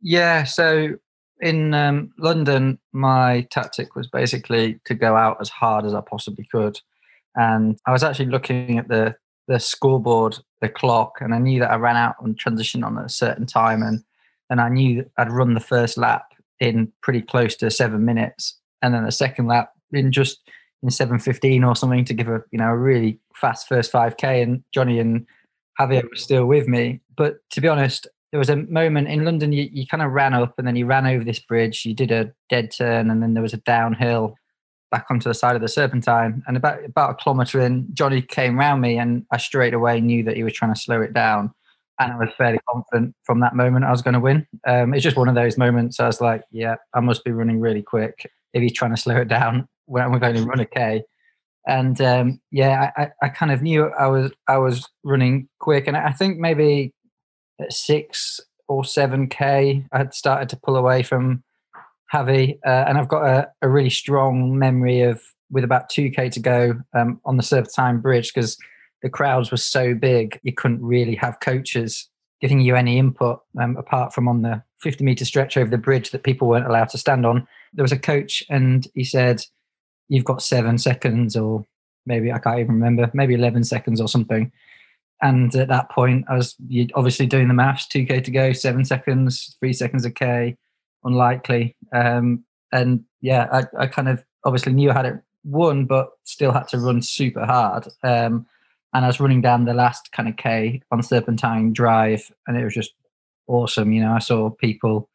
Yeah. So in um, London, my tactic was basically to go out as hard as I possibly could. And I was actually looking at the the scoreboard, the clock, and I knew that I ran out on transition on a certain time, and and I knew I'd run the first lap in pretty close to seven minutes, and then the second lap in just in 7:15 or something to give a you know a really fast first 5k and Jonny and Javier were still with me but to be honest there was a moment in London you, you kind of ran up and then you ran over this bridge you did a dead turn and then there was a downhill back onto the side of the serpentine and about about a kilometer in Jonny came round me and I straight away knew that he was trying to slow it down and I was fairly confident from that moment I was going to win. Um, it's just one of those moments. I was like, yeah, I must be running really quick if he's trying to slow it down when we're going to run a K. And um, yeah, I, I kind of knew I was I was running quick, and I think maybe at six or seven K, I had started to pull away from Javi, uh, and I've got a, a, really strong memory of with about two K to go um, on the Serpentine Bridge because the crowds were so big, you couldn't really have coaches giving you any input um, apart from on the 50 meter stretch over the bridge that people weren't allowed to stand on. There was a coach, and he said, You've got seven seconds, or maybe I can't even remember, maybe 11 seconds or something. And at that point, I was obviously doing the maths 2K to go, seven seconds, three seconds a K, unlikely. Um, and yeah, I, I kind of obviously knew I had it won, but still had to run super hard. Um, and I was running down the last kind of K on Serpentine Drive, and it was just awesome. You know, I saw people,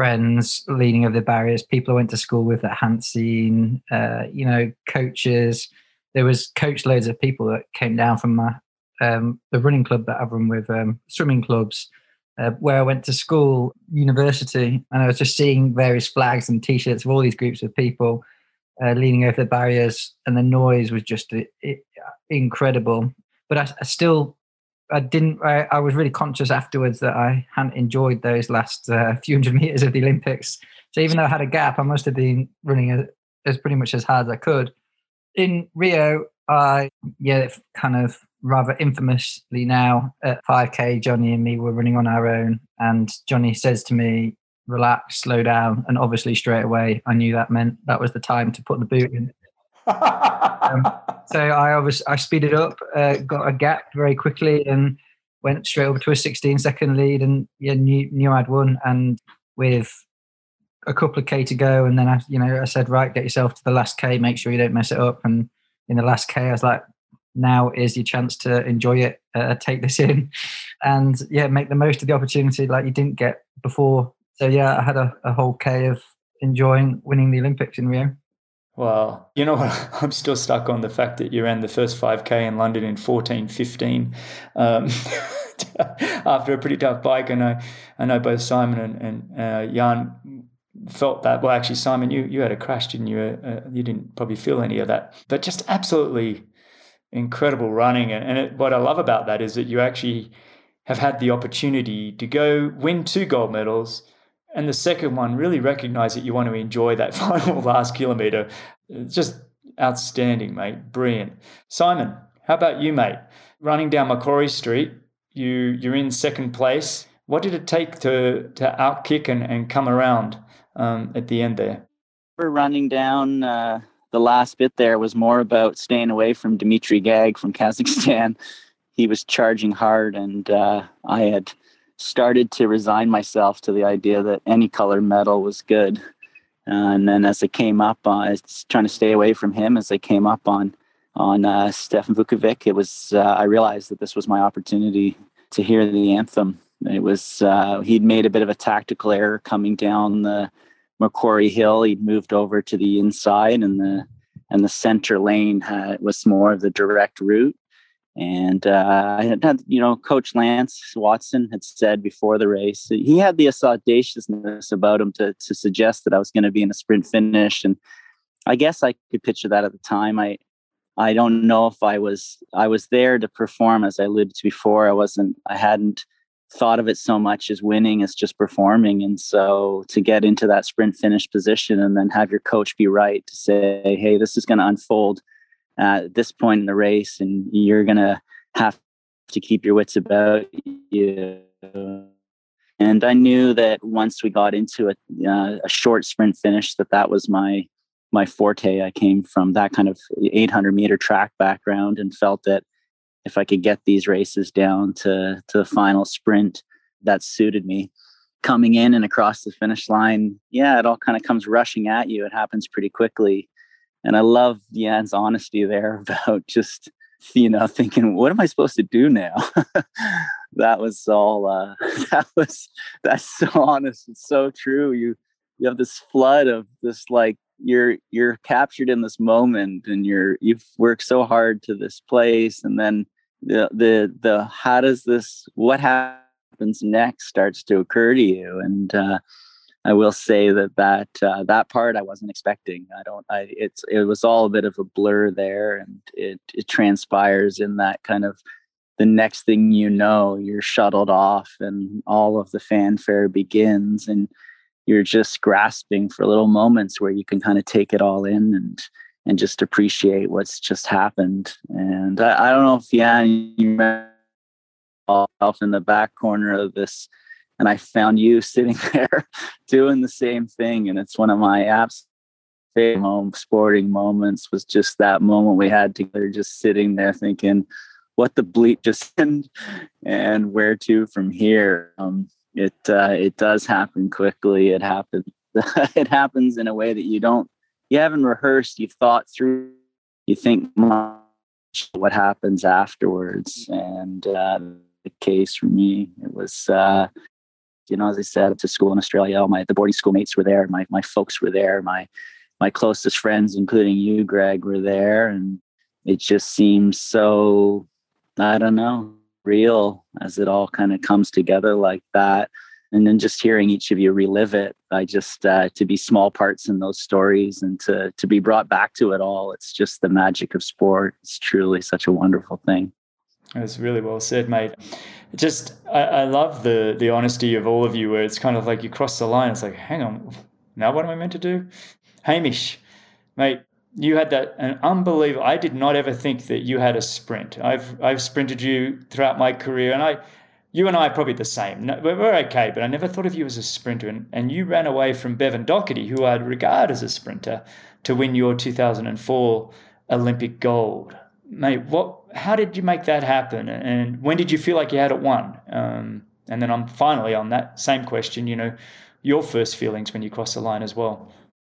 friends leaning over the barriers, people I went to school with at Hansine, uh, you know, coaches. There was coach loads of people that came down from my um, the running club that I've run with, um, swimming clubs, uh, where I went to school, university, and I was just seeing various flags and T-shirts of all these groups of people uh, leaning over the barriers, and the noise was just it, it, incredible. But I, I, still, I didn't. I, I, was really conscious afterwards that I hadn't enjoyed those last uh, few hundred meters of the Olympics. So even though I had a gap, I must have been running as, as pretty much as hard as I could. In Rio, I yeah, kind of rather infamously now at 5k jonny and me were running on our own and jonny says to me relax, slow down, and obviously straight away I knew that meant that was the time to put the boot in. Um, so I obviously I speeded up, uh, got a gap very quickly, and went straight over to a 16 second lead, and yeah, knew, knew I'd won. And with a couple of k to go, and then I, you know, I said, right, get yourself to the last k, make sure you don't mess it up. And in the last k, I was like, now is your chance to enjoy it, uh, take this in, and yeah, make the most of the opportunity like you didn't get before so yeah, I had a, a whole K of enjoying winning the Olympics in Rio.
Wow. You know what? I'm still stuck on the fact that you ran the first 5K in London in 14.15 um, after a pretty tough bike. And I, I know both Simon and, and uh, Jan felt that. Well, actually, Simon, you, you had a crash, didn't you? Uh, you didn't probably feel any of that. But just absolutely incredible running. And, and it, what I love about that is that you actually have had the opportunity to go win two gold medals – and the second one, really recognize that you want to enjoy that final last kilometer. Just outstanding, mate. Brilliant. Simon, how about you, mate? Running down Macquarie Street, you you're in second place. What did it take to to outkick and, and come around um, at the end there?
We're running down. Uh, the last bit there was more about staying away from Dimitri Gaag from Kazakhstan. He was charging hard, and uh, I had started to resign myself to the idea that any color medal was good. Uh, and then as I came up, uh, I was trying to stay away from him as I came up on on uh, Stefan Vuckovic. It was uh, I realized that this was my opportunity to hear the anthem. It was uh, he'd made a bit of a tactical error coming down the Macquarie Hill. He'd moved over to the inside, and the and the center lane had, was more of the direct route. And uh, I had, you know, Coach Lance Watson had said before the race, he had the audaciousness about him to, to suggest that I was going to be in a sprint finish. And I guess I could picture that at the time. I, I don't know if I was, I was there to perform as I alluded to before. I wasn't, I hadn't thought of it so much as winning as just performing. And so to get into that sprint finish position and then have your coach be right to say, Hey, this is going to unfold at this point in the race, and you're gonna have to keep your wits about you. And I knew that once we got into a, uh, a short sprint finish, that that was my my forte. I came from that kind of 800 meter track background, and felt that if I could get these races down to to the final sprint, that suited me. Coming in and across the finish line, yeah, it all kind of comes rushing at you. It happens pretty quickly and I love Jan's honesty there about just you know thinking what am I supposed to do now. that was all. Uh, that was that's so honest. It's so true. You you have this flood of this like you're you're captured in this moment and you're you've worked so hard to this place and then the the the how does this what happens next starts to occur to you and uh, I will say that that uh, that part I wasn't expecting. I don't. I it's it was all a bit of a blur there, and it it transpires in that kind of the next thing you know, you're shuttled off, and all of the fanfare begins, and you're just grasping for little moments where you can kind of take it all in and and just appreciate what's just happened. And I, I don't know if yeah, you off in the back corner of this and I found you sitting there doing the same thing. And it's one of my apps favorite sporting moments was just that moment we had together, just sitting there thinking, what the bleep just happened and where to from here. Um, it uh, it does happen quickly. It happens. it happens in a way that you don't, you haven't rehearsed. You've thought through. You think much what happens afterwards, and uh, the case for me, it was uh, you know, as I said, to school in Australia, all my the boarding school mates were there. My my folks were there. My my closest friends, including you, Greg, were there, and it just seems so I don't know real as it all kind of comes together like that. And then just hearing each of you relive it, I just uh, to be small parts in those stories and to to be brought back to it all. It's just the magic of sport. It's truly such a wonderful thing.
That's really well said, mate. Just I, I, love the the honesty of all of you, where it's kind of like you cross the line. It's like, hang on, now what am I meant to do? Hamish, mate, you had that an unbelievable. I did not ever think that you had a sprint. I've I've sprinted you throughout my career, and I, you and I are probably the same. No, we're okay, but I never thought of you as a sprinter. And, and you ran away from Bevan Docherty, who I'd regard as a sprinter, to win your 2004 Olympic gold mate, what? How did you make that happen? And when did you feel like you had it won? Um, and then I'm finally on that same question. You know, your first feelings when you cross the line as well.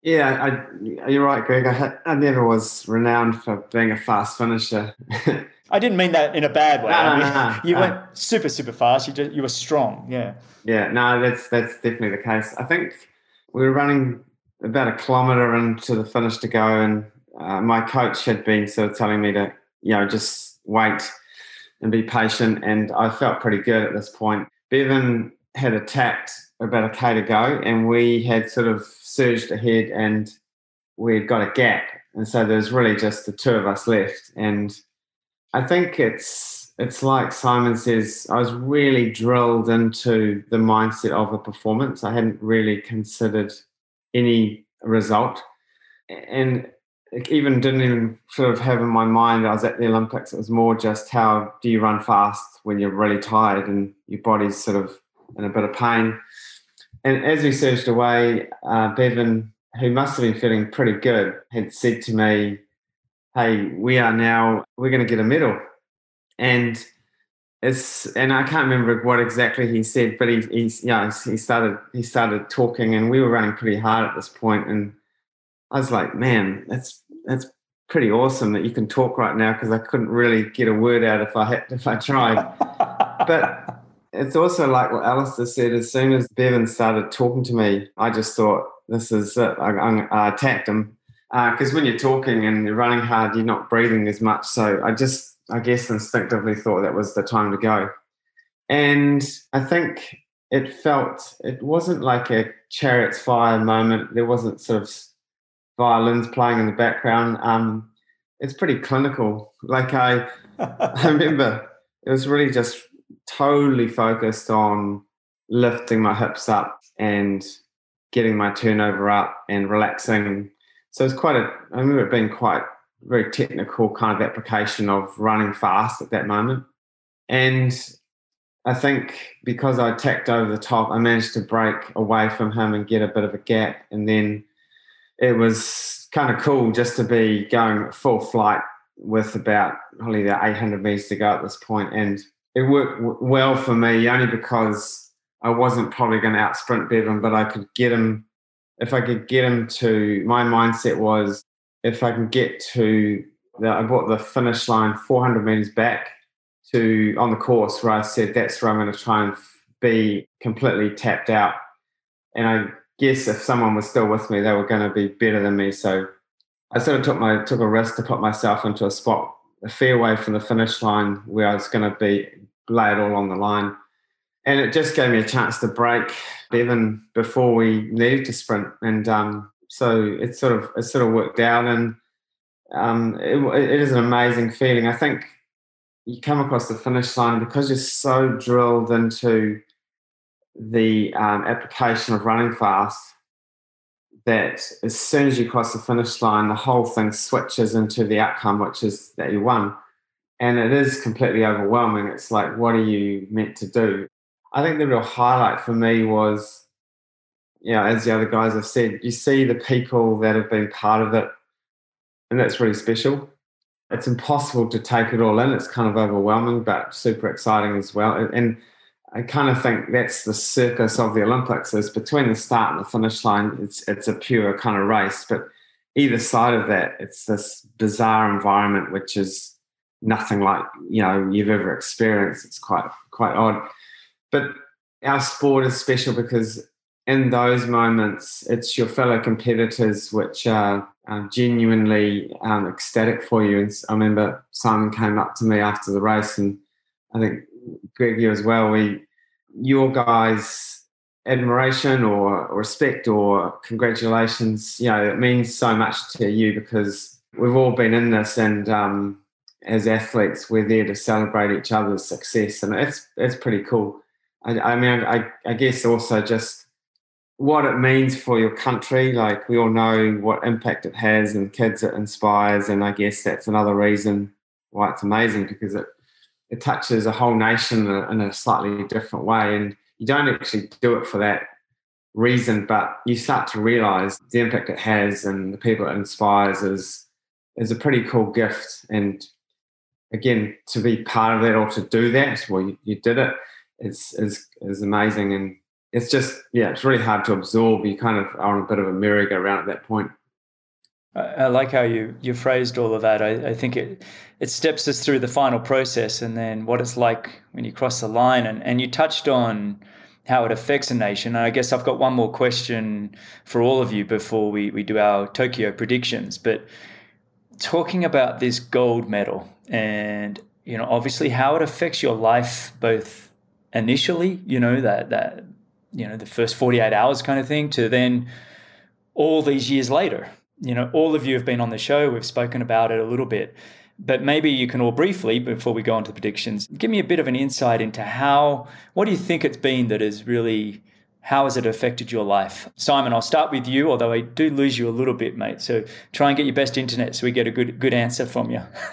Yeah, I, you're right, Greg. I, had, I never was renowned for being a fast finisher.
I didn't mean that in a bad way.
No,
I
mean,
no, no, you went super, super fast. You just, you were strong. Yeah.
Yeah. No, that's that's definitely the case. I think we were running about a kilometre into the finish to go, and uh, my coach had been sort of telling me to you know, just wait and be patient. And I felt pretty good at this point. Bevan had attacked about a K to go, and we had sort of surged ahead and we'd got a gap. And so there's really just the two of us left. And I think it's it's like Simon says, I was really drilled into the mindset of a performance. I hadn't really considered any result. And even didn't even sort of have in my mind I was at the Olympics. It was more just how do you run fast when you're really tired and your body's sort of in a bit of pain. And as we surged away, uh, Bevan, who must have been feeling pretty good, had said to me, "Hey, we are now we're going to get a medal," and it's and I can't remember what exactly he said, but he he's yeah he started he started talking, and we were running pretty hard at this point, and I was like, man, that's that's pretty awesome that you can talk right now because I couldn't really get a word out if I had if I tried. but it's also like what Alistair said. As soon as Bevan started talking to me, I just thought, this is it. I, I attacked him because uh, when you're talking and you're running hard, you're not breathing as much. So I just, I guess, instinctively thought that was the time to go. And I think it felt it wasn't like a chariots fire moment. There wasn't sort of violins playing in the background. Um, it's pretty clinical. Like I, I remember it was really just totally focused on lifting my hips up and getting my turnover up and relaxing. So it's quite a. I remember it being quite very technical kind of application of running fast at that moment. And I think because I tacked over the top, I managed to break away from him and get a bit of a gap. And then it was kind of cool just to be going full flight with about only the 800 meters to go at this point, and it worked w- well for me only because I wasn't probably going to out sprint Bevan, but I could get him if I could get him to. My mindset was if I can get to the, I bought the finish line 400 meters back to on the course where I said that's where I'm going to try and be completely tapped out. And I guess if someone was still with me, they were going to be better than me. So I sort of took my took a risk to put myself into a spot a fair way from the finish line where I was going to be lay it all on the line. And it just gave me a chance to break even before we needed to sprint. And um, so it sort of it sort of worked out, and um, it, it is an amazing feeling. I think you come across the finish line because you're so drilled into the um, application of running fast that as soon as you cross the finish line, the whole thing switches into the outcome, which is that you won. And it is completely overwhelming. It's like, what are you meant to do? I think the real highlight for me was, you know, as the other guys have said, you see the people that have been part of it, and that's really special. It's impossible to take it all in. It's kind of overwhelming, but super exciting as well. And I kind of think that's the circus of the Olympics is between the start and the finish line, it's it's a pure kind of race. But either side of that, it's this bizarre environment which is nothing like you know you've ever experienced. It's quite quite odd. But our sport is special because in those moments, it's your fellow competitors which are um, genuinely um, ecstatic for you. And I remember Simon came up to me after the race and I think Greg, you as well. We, your guys' admiration or, respect or congratulations, you know, it means so much to you because we've all been in this, and um, as athletes, we're there to celebrate each other's success, and it's it's pretty cool. I, I mean, I, I guess also just what it means for your country. Like we all know what impact it has, and kids it inspires, and I guess that's another reason why it's amazing because it it touches a whole nation in a, slightly different way. And you don't actually do it for that reason, but you start to realize the impact it has and the people it inspires is is a pretty cool gift. And again, to be part of that or to do that, well, you, you did it. It's is is amazing, and it's just yeah, it's really hard to absorb. You kind of are on a bit of a merry-go-round at that point.
I like how you you phrased all of that. I, I, think it it steps us through the final process and then what it's like when you cross the line. And and you touched on how it affects a nation. And I guess I've got one more question for all of you before we, we do our Tokyo predictions. But talking about this gold medal and you know obviously how it affects your life both initially, you know, that that you know, the first 48 hours kind of thing to then all these years later you know, all of you have been on the show. We've spoken about it a little bit, but maybe you can all briefly, before we go on to the predictions, give me a bit of an insight into how, what do you think it's been that has really, how has it affected your life? Simon, I'll start with you, although I do lose you a little bit, mate. So try and get your best internet so we get a good, good answer from you.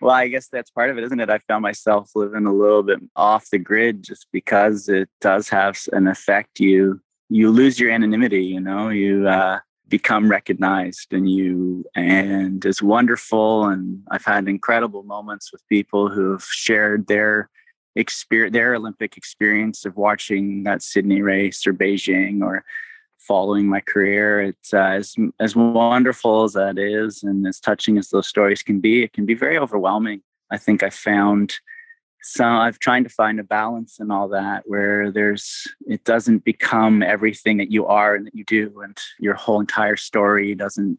well, I guess that's part of it, isn't it? I found myself living a little bit off the grid just because it does have an effect. You you lose your anonymity you know you uh, become recognized and you and it's wonderful. And i've had incredible moments with people who have shared their experience their olympic experience of watching that sydney race or beijing or following my career. It's uh, as, as wonderful as that is and as touching as those stories can be it can be very overwhelming. I think i found so i've trying to find a balance in all that where there's it doesn't become everything that you are and that you do and your whole entire story doesn't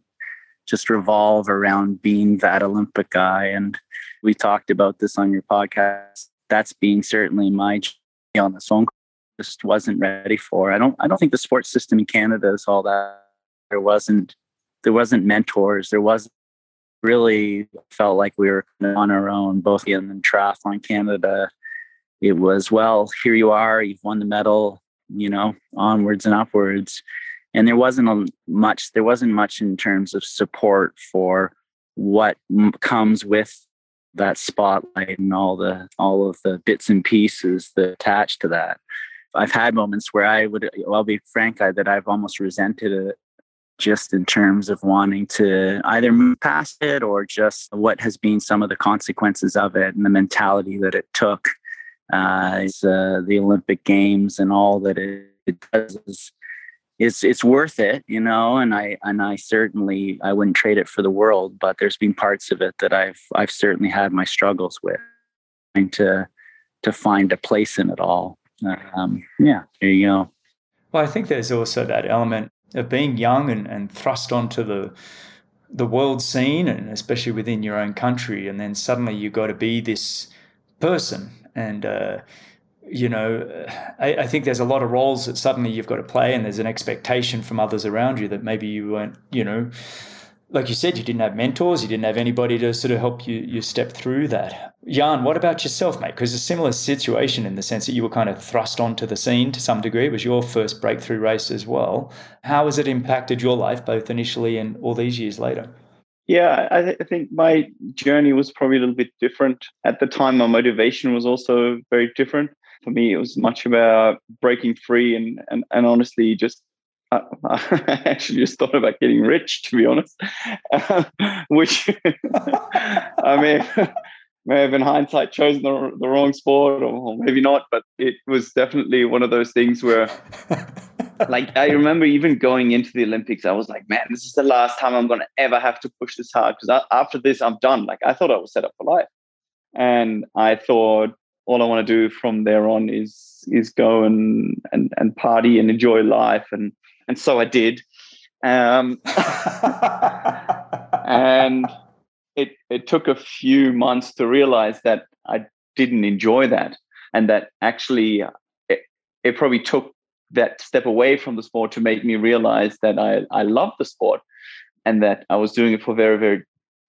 just revolve around being that olympic guy. And we talked about this on your podcast. That's being certainly my on this phone just wasn't ready for. I don't i don't think the sports system in canada is all that. There wasn't there wasn't mentors. There wasn't really felt like we were on our own, both in the triathlon Canada. It was, well, here you are, you've won the medal, you know, onwards and upwards. And there wasn't a much, there wasn't much in terms of support for what comes with that spotlight and all the all of the bits and pieces that attach to that. I've had moments where I would, I'll be frank, I, that I've almost resented it just in terms of wanting to either move past it or just what has been some of the consequences of it and the mentality that it took. Uh, uh, the Olympic Games and all that it, it does is it's it's worth it, you know. And I and I certainly I wouldn't trade it for the world. But there's been parts of it that I've I've certainly had my struggles with, trying to to find a place in it all. Um, yeah, there you go.
Well, I think there's also that element of being young and, and thrust onto the the world scene, and especially within your own country, and then suddenly you've got to be this person, and uh, you know, I, I, think there's a lot of roles that suddenly you've got to play, and there's an expectation from others around you that maybe you weren't, you know, like you said, you didn't have mentors, you didn't have anybody to sort of help you you step through that. Jan, what about yourself, mate? Because a similar situation in the sense that you were kind of thrust onto the scene to some degree. It was your first breakthrough race as well. How has it impacted your life, both initially and all these years later?
Yeah, I, th- I think my journey was probably a little bit different. At the time, my motivation was also very different. For me, it was much about breaking free and and, and honestly just I, actually just thought about getting rich, to be honest, which I have, may have in hindsight chosen the, the wrong sport or maybe not, but it was definitely one of those things where, like, I remember even going into the Olympics, I was like, man, this is the last time I'm going to ever have to push this hard because after this, I'm done. Like, I thought I was set up for life. And I thought, all I want to do from there on is is go and and and party and enjoy life and and so I did. Um, and it it took a few months to realize that I didn't enjoy that, and that actually it, it probably took that step away from the sport to make me realize that I I love the sport, and that I was doing it for very very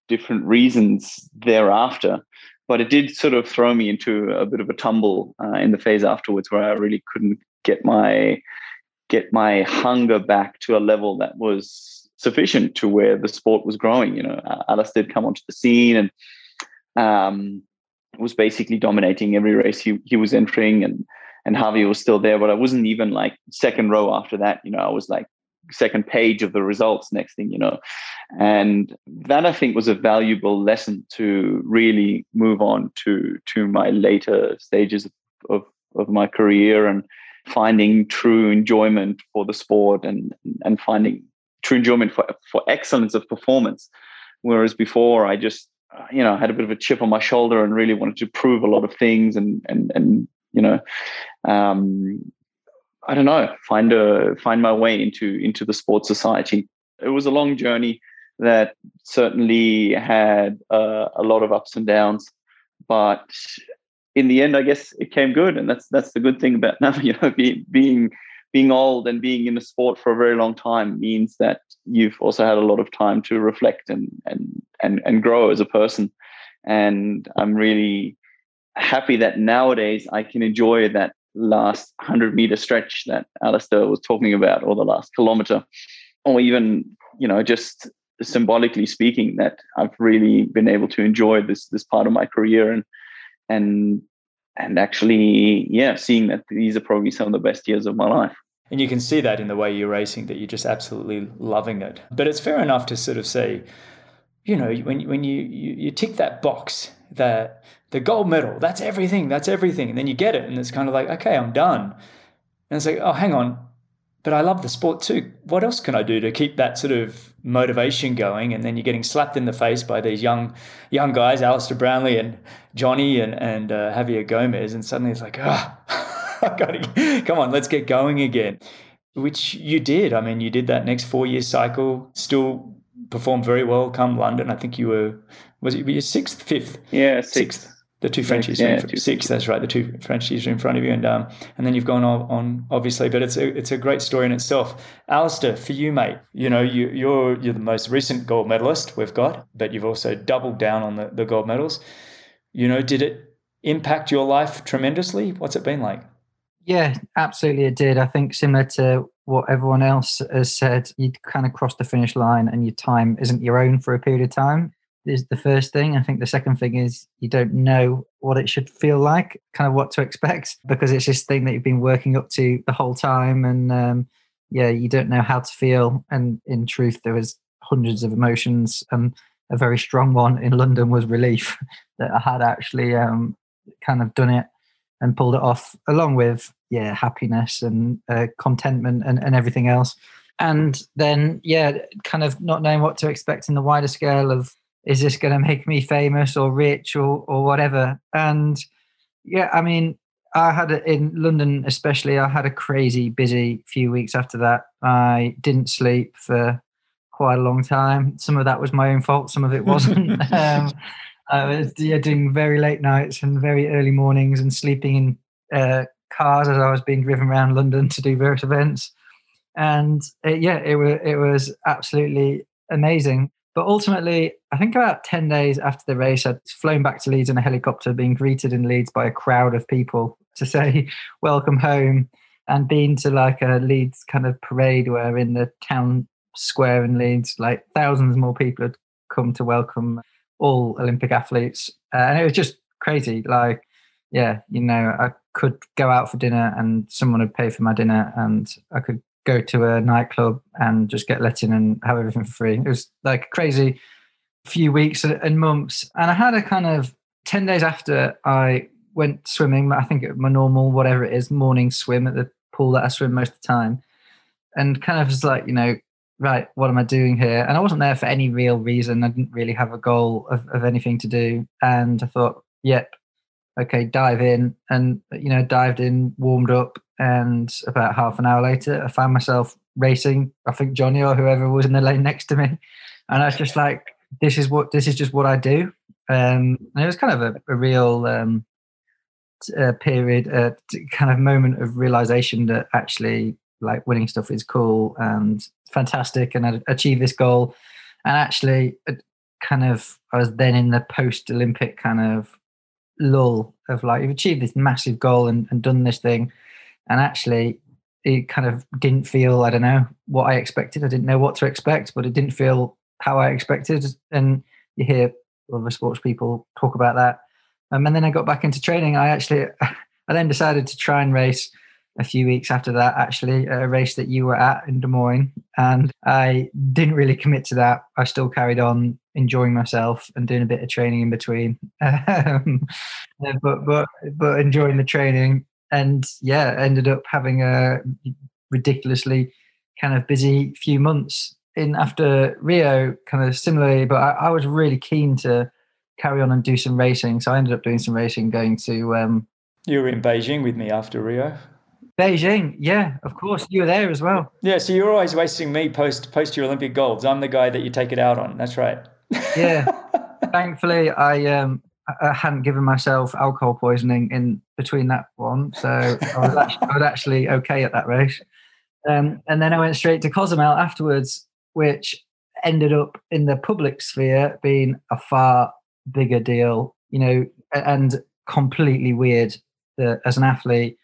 different reasons thereafter. But it did sort of throw me into a bit of a tumble uh, in the phase afterwards, where I really couldn't get my get my hunger back to a level that was sufficient to where the sport was growing. You know, Alistair had come onto the scene and um, was basically dominating every race he, he was entering, and and Javi was still there, but I wasn't even like second row after that. You know, I was like second page of the results next thing you know and that i think was a valuable lesson to really move on to to my later stages of, of, of my career and finding true enjoyment for the sport and and finding true enjoyment for for excellence of performance. Whereas before, I just you know had a bit of a chip on my shoulder and really wanted to prove a lot of things and and and you know um, I don't know find a find my way into into the sports society. It was a long journey that certainly had uh, a lot of ups and downs, but in the end, I guess it came good, and that's that's the good thing about now. You know, be, being being old and being in the sport for a very long time means that you've also had a lot of time to reflect and and and and grow as a person. And I'm really happy that nowadays I can enjoy that last hundred meter stretch that Alistair was talking about, or the last kilometer, or even you know just symbolically speaking, that I've really been able to enjoy this this part of my career and and and actually yeah seeing that these are probably some of the best years of my life.
And you can see that in the way you're racing that you're just absolutely loving it. But it's fair enough to sort of say you know when, when you, you, you tick that box that the gold medal that's everything that's everything. And then you get it and it's kind of like okay i'm done. And it's like oh hang on but I love the sport too. What else can I do to keep that sort of motivation going? And then you're getting slapped in the face by these young young guys, Alistair Brownlee and Jonny and and uh, Javier Gomez, and suddenly it's like, ah, oh, I gotta come on, let's get going again. Which you did. I mean, you did that next four year cycle. Still performed very well. Come London, I think you were was it your sixth, fifth?
Yeah, sixth. sixth
the two Frenchies yeah, two six. That's right. The two Frenchies are in front of you, and um, and then you've gone on, on, obviously, but it's a it's a great story in itself. Alistair, for you, mate, you know you you're you're the most recent gold medalist we've got, but you've also doubled down on the, the gold medals. You know, did it impact your life tremendously? What's it been like?
Yeah, absolutely, it did. I think similar to what everyone else has said, you kind of cross the finish line, and your time isn't your own for a period of time is the first thing. I think the second thing is you don't know what it should feel like, kind of what to expect, because it's this thing that you've been working up to the whole time, and um, yeah, you don't know how to feel. And in truth, there was hundreds of emotions, and a very strong one in London was relief that I had actually um, kind of done it and pulled it off, along with yeah happiness and uh, contentment and, and everything else and then yeah kind of not knowing what to expect in the wider scale of is this going to make me famous or rich or or whatever? And yeah i mean i had it in london especially i had a crazy busy few weeks after that. I didn't sleep for quite a long time. Some of that was my own fault some of it wasn't. Um, i was yeah, doing very late nights and very early mornings and sleeping in uh, cars as i was being driven around london to do various events. And it, yeah, it was it was absolutely amazing. But ultimately, I think about ten days after the race, I'd flown back to Leeds in a helicopter, being greeted in Leeds by a crowd of people to say "Welcome home," and been to like a Leeds kind of parade where in the town square in Leeds, like thousands more people had come to welcome all Olympic athletes, uh, and it was just crazy. Like, yeah, you know, I could go out for dinner and someone would pay for my dinner, and I could go to a nightclub and just get let in and have everything for free. It was like crazy few weeks and months. And I had a kind of 10 days after I went swimming, I think my normal, whatever it is, morning swim at the pool that I swim most of the time. And kind of was like, you know, right, what am I doing here? And I wasn't there for any real reason. I didn't really have a goal of, of anything to do. And I thought, yep, okay, dive in. And, you know, dived in, warmed up, and about half an hour later, I found myself racing. I think Jonny or whoever was in the lane next to me, and I was just like, "This is what this is just what I do." Um, and it was kind of a, a real um, uh, period, a kind of moment of realization that actually, like, winning stuff is cool and fantastic, and I achieved this goal. And actually, kind of, I was then in the post-Olympic kind of lull of like, you've achieved this massive goal and, and done this thing and actually it kind of didn't feel i don't know what i expected. I didn't know what to expect but it didn't feel how i expected. And you hear other sports people talk about that. Um, and then i got back into training. I actually i then decided to try and race a few weeks after that actually a race that you were at in des moines. And i didn't really commit to that. I still carried on enjoying myself and doing a bit of training in between. Um, but but but enjoying the training and yeah, ended up having a ridiculously kind of busy few months in after Rio, kind of similarly. But I, I, was really keen to carry on and do some racing, so I ended up doing some racing, going to. Um,
you were in Beijing with me after Rio.
Beijing, yeah, of course, you were there as well.
Yeah, so you're always wasting me post post your Olympic golds. I'm the guy that you take it out on. That's right.
yeah, thankfully, I um, I hadn't given myself alcohol poisoning in between that one, so I was actually, I was actually okay at that race. Um, and then I went straight to Cozumel afterwards, which ended up in the public sphere being a far bigger deal, you know, and completely weird that as an athlete,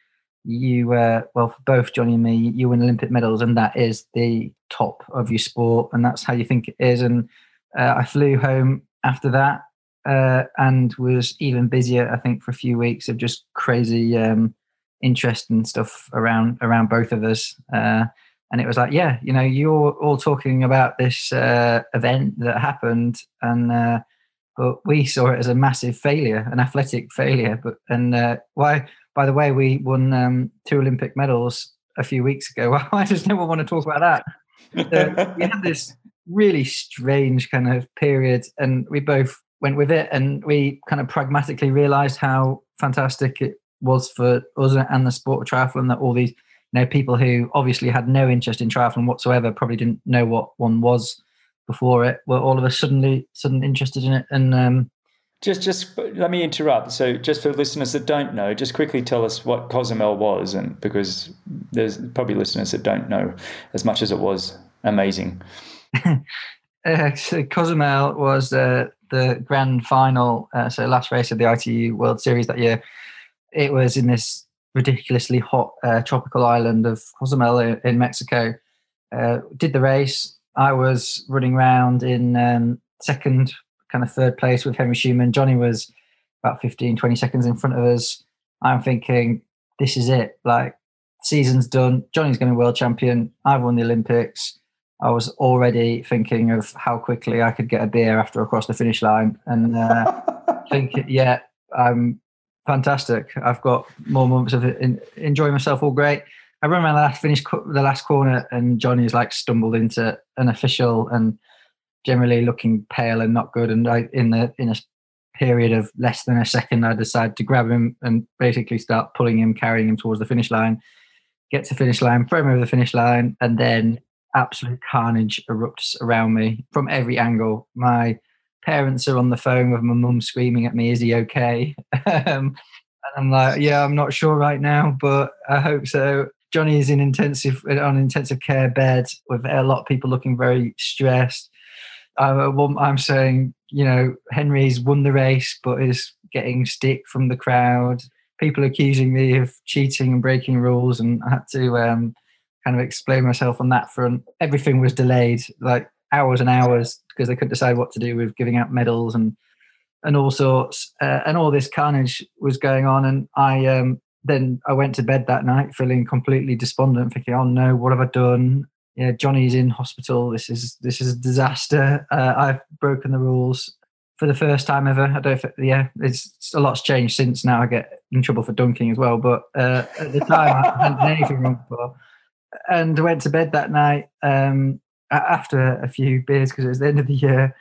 you, uh, well, for both Jonny and me, you win Olympic medals, and that is the top of your sport, and that's how you think it is. And uh, I flew home after that uh, and was even busier. I think for a few weeks of just crazy um, interest and stuff around around both of us. Uh, and it was like, yeah, you know, you're all talking about this uh, event that happened, and uh, but we saw it as a massive failure, an athletic failure. But and uh, why? By the way, we won um, two Olympic medals a few weeks ago. Why does no one want to talk about that? We had this really strange kind of period, and we both went with it, and we kind of pragmatically realised how fantastic it was for us and the sport of triathlon that all these you know people who obviously had no interest in triathlon whatsoever probably didn't know what one was before it were all of a suddenly sudden interested in it. And um,
just just let me interrupt. So just for listeners that don't know just quickly tell us what cozumel was and because there's probably listeners that don't know as much as it was. Amazing.
Uh, so cozumel was uh, the grand final, uh, so last race of the ITU World Series that year, it was in this ridiculously hot uh, tropical island of Cozumel in, Mexico. Uh, did the race. I was running around in um, second, kind of third place with Henri Schoeman. Jonny was about 15, 20 seconds in front of us. I'm thinking, this is it. Like, season's done. Jonny's going to be world champion. I've won the Olympics. I was already thinking of how quickly I could get a beer after across the finish line, and uh, think, yeah, I'm fantastic. I've got more moments of in, enjoying myself. All great. I remember the last finished the last corner, and Jonny's like stumbled into an official and generally looking pale and not good. And I, in the in a period of less than a second, I decided to grab him and basically start pulling him, carrying him towards the finish line. Get to finish line, throw him over the finish line, and then absolute carnage erupts around me from every angle. My parents are on the phone with my mum screaming at me, "Is he okay?" um, and I'm like, "Yeah, I'm not sure right now, but I hope so." Jonny is in intensive on intensive care bed with a lot of people looking very stressed. I'm saying, you know, Henri's won the race, but is getting stick from the crowd. People accusing me of cheating and breaking rules, and I had to um, kind of explain myself on that front. Everything was delayed, like hours and hours, because they couldn't decide what to do with giving out medals and and all sorts. Uh, and all this carnage was going on, and I um, then I went to bed that night feeling completely despondent, thinking, "Oh no, what have I done? Yeah, Jonny's in hospital. This is this is a disaster. Uh, I've broken the rules." For the first time ever, I don't. Yeah, it's a lot's changed since. Now I get in trouble for dunking as well, but uh, at the time I hadn't done anything wrong before and went to bed that night um, after a few beers because it was the end of the year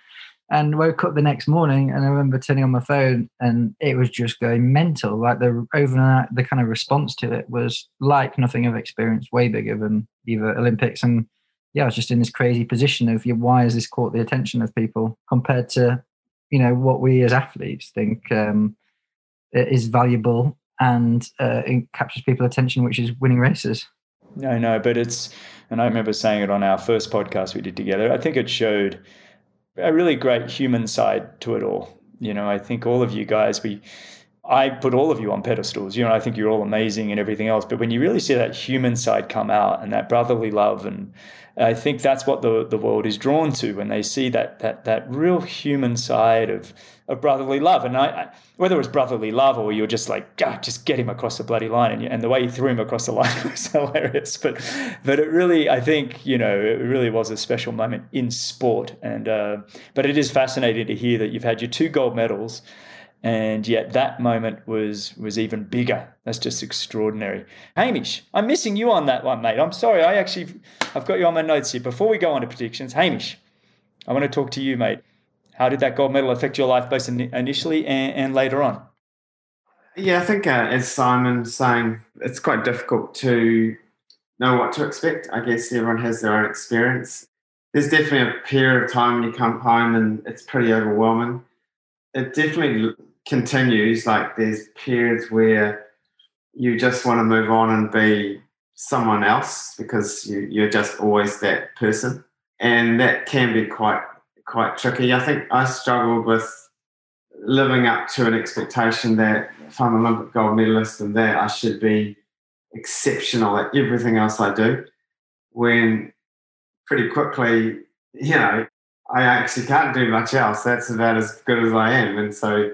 and woke up the next morning and I remember turning on my phone and it was just going mental. Like the overnight, the kind of response to it was like nothing I've experienced, way bigger than either Olympics. And yeah, I was just in this crazy position of why has this caught the attention of people compared to, you know, what we as athletes think um, is valuable and uh, it captures people's attention, which is winning races.
No, no, but it's, and I remember saying it on our first podcast we did together. I think it showed a really great human side to it all. You know, I think all of you guys, we, I put all of you on pedestals. You know, I think you're all amazing and everything else. But when you really see that human side come out and that brotherly love and I think that's what the, the world is drawn to when they see that that that real human side of of brotherly love. And I, I whether it was brotherly love or you're just like, ah, just get him across the bloody line, and, and the way he threw him across the line was hilarious. But but it really, I think you know, it really was a special moment in sport. And uh, but it is fascinating to hear that you've had your two gold medals and yet that moment was was even bigger. That's just extraordinary. Hamish, I'm missing you on that one, mate. I'm sorry. I actually I've got you on my notes here. Before we go on to predictions, Hamish, I want to talk to you, mate. How did that gold medal affect your life both initially and, and later on?
Yeah, I think uh, as Simon's saying, it's quite difficult to know what to expect. I guess everyone has their own experience. There's definitely a period of time when you come home and it's pretty overwhelming. It definitely continues. Like there's periods where you just want to move on and be someone else because you, you're just always that person, and that can be quite quite tricky. I think I struggled with living up to an expectation that if I'm an Olympic gold medalist and that I should be exceptional at everything else I do, when pretty quickly, you know, I actually can't do much else. That's about as good as I am. And so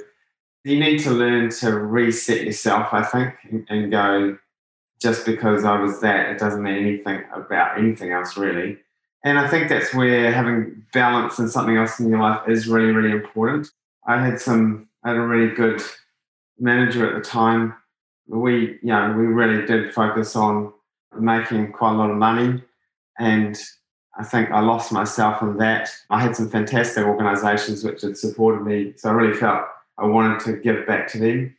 you need to learn to reset yourself, I think, and, and go, just because I was that, it doesn't mean anything about anything else, really. And I think that's where having balance and something else in your life is really, really important. I had some, I had a really good manager at the time. We, you know, we really did focus on making quite a lot of money. And I think I lost myself in that. I had some fantastic organizations which had supported me. So I really felt I wanted to give back to them.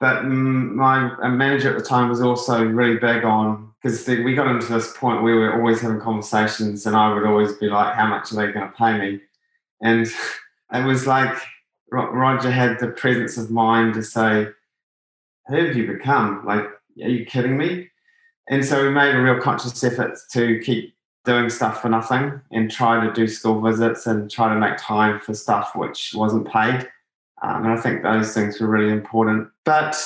But my manager at the time was also really big on because we got into this point where we were always having conversations, and I would always be like, "How much are they going to pay me?" And it was like Roger had the presence of mind to say, "Who have you become? Like, are you kidding me?" And so we made a real conscious effort to keep doing stuff for nothing and try to do school visits and try to make time for stuff which wasn't paid um, and I think those things were really important. But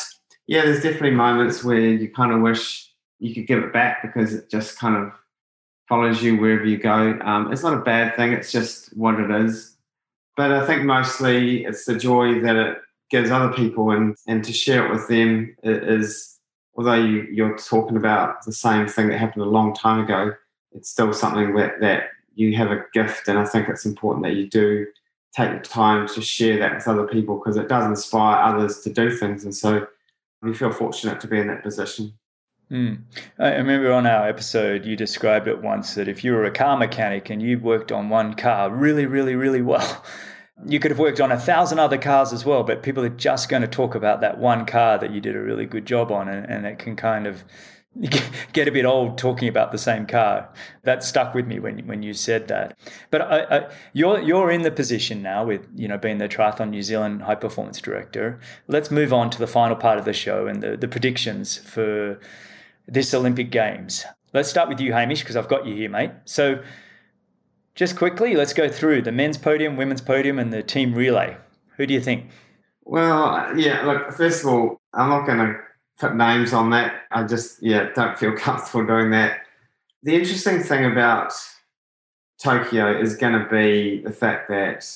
yeah, there's definitely moments where you kind of wish you could give it back because it just kind of follows you wherever you go. Um, it's not a bad thing, it's just what it is. But I think mostly it's the joy that it gives other people and, and to share it with them is, although you, you're talking about the same thing that happened a long time ago, it's still something that, that you have a gift. And I think it's important that you do take the time to share that with other people because it does inspire others to do things. And so we feel fortunate to be in that position.
Mm. I remember on our episode, you described it once that if you were a car mechanic and you worked on one car really, really, really well, you could have worked on a thousand other cars as well, but people are just going to talk about that one car that you did a really good job on, and, and it can kind of get a bit old talking about the same car. That stuck with me when when you said that. But I, I, you're you're in the position now with you know being the Triathlon New Zealand High Performance Director. Let's move on to the final part of the show and the the predictions for this Olympic Games. Let's start with you, Hamish, because I've got you here, mate. So, just quickly, let's go through the men's podium, women's podium, and the team relay. Who do you think?
Well, yeah, look, first of all, I'm not going to put names on that. I just, yeah, don't feel comfortable doing that. The interesting thing about Tokyo is going to be the fact that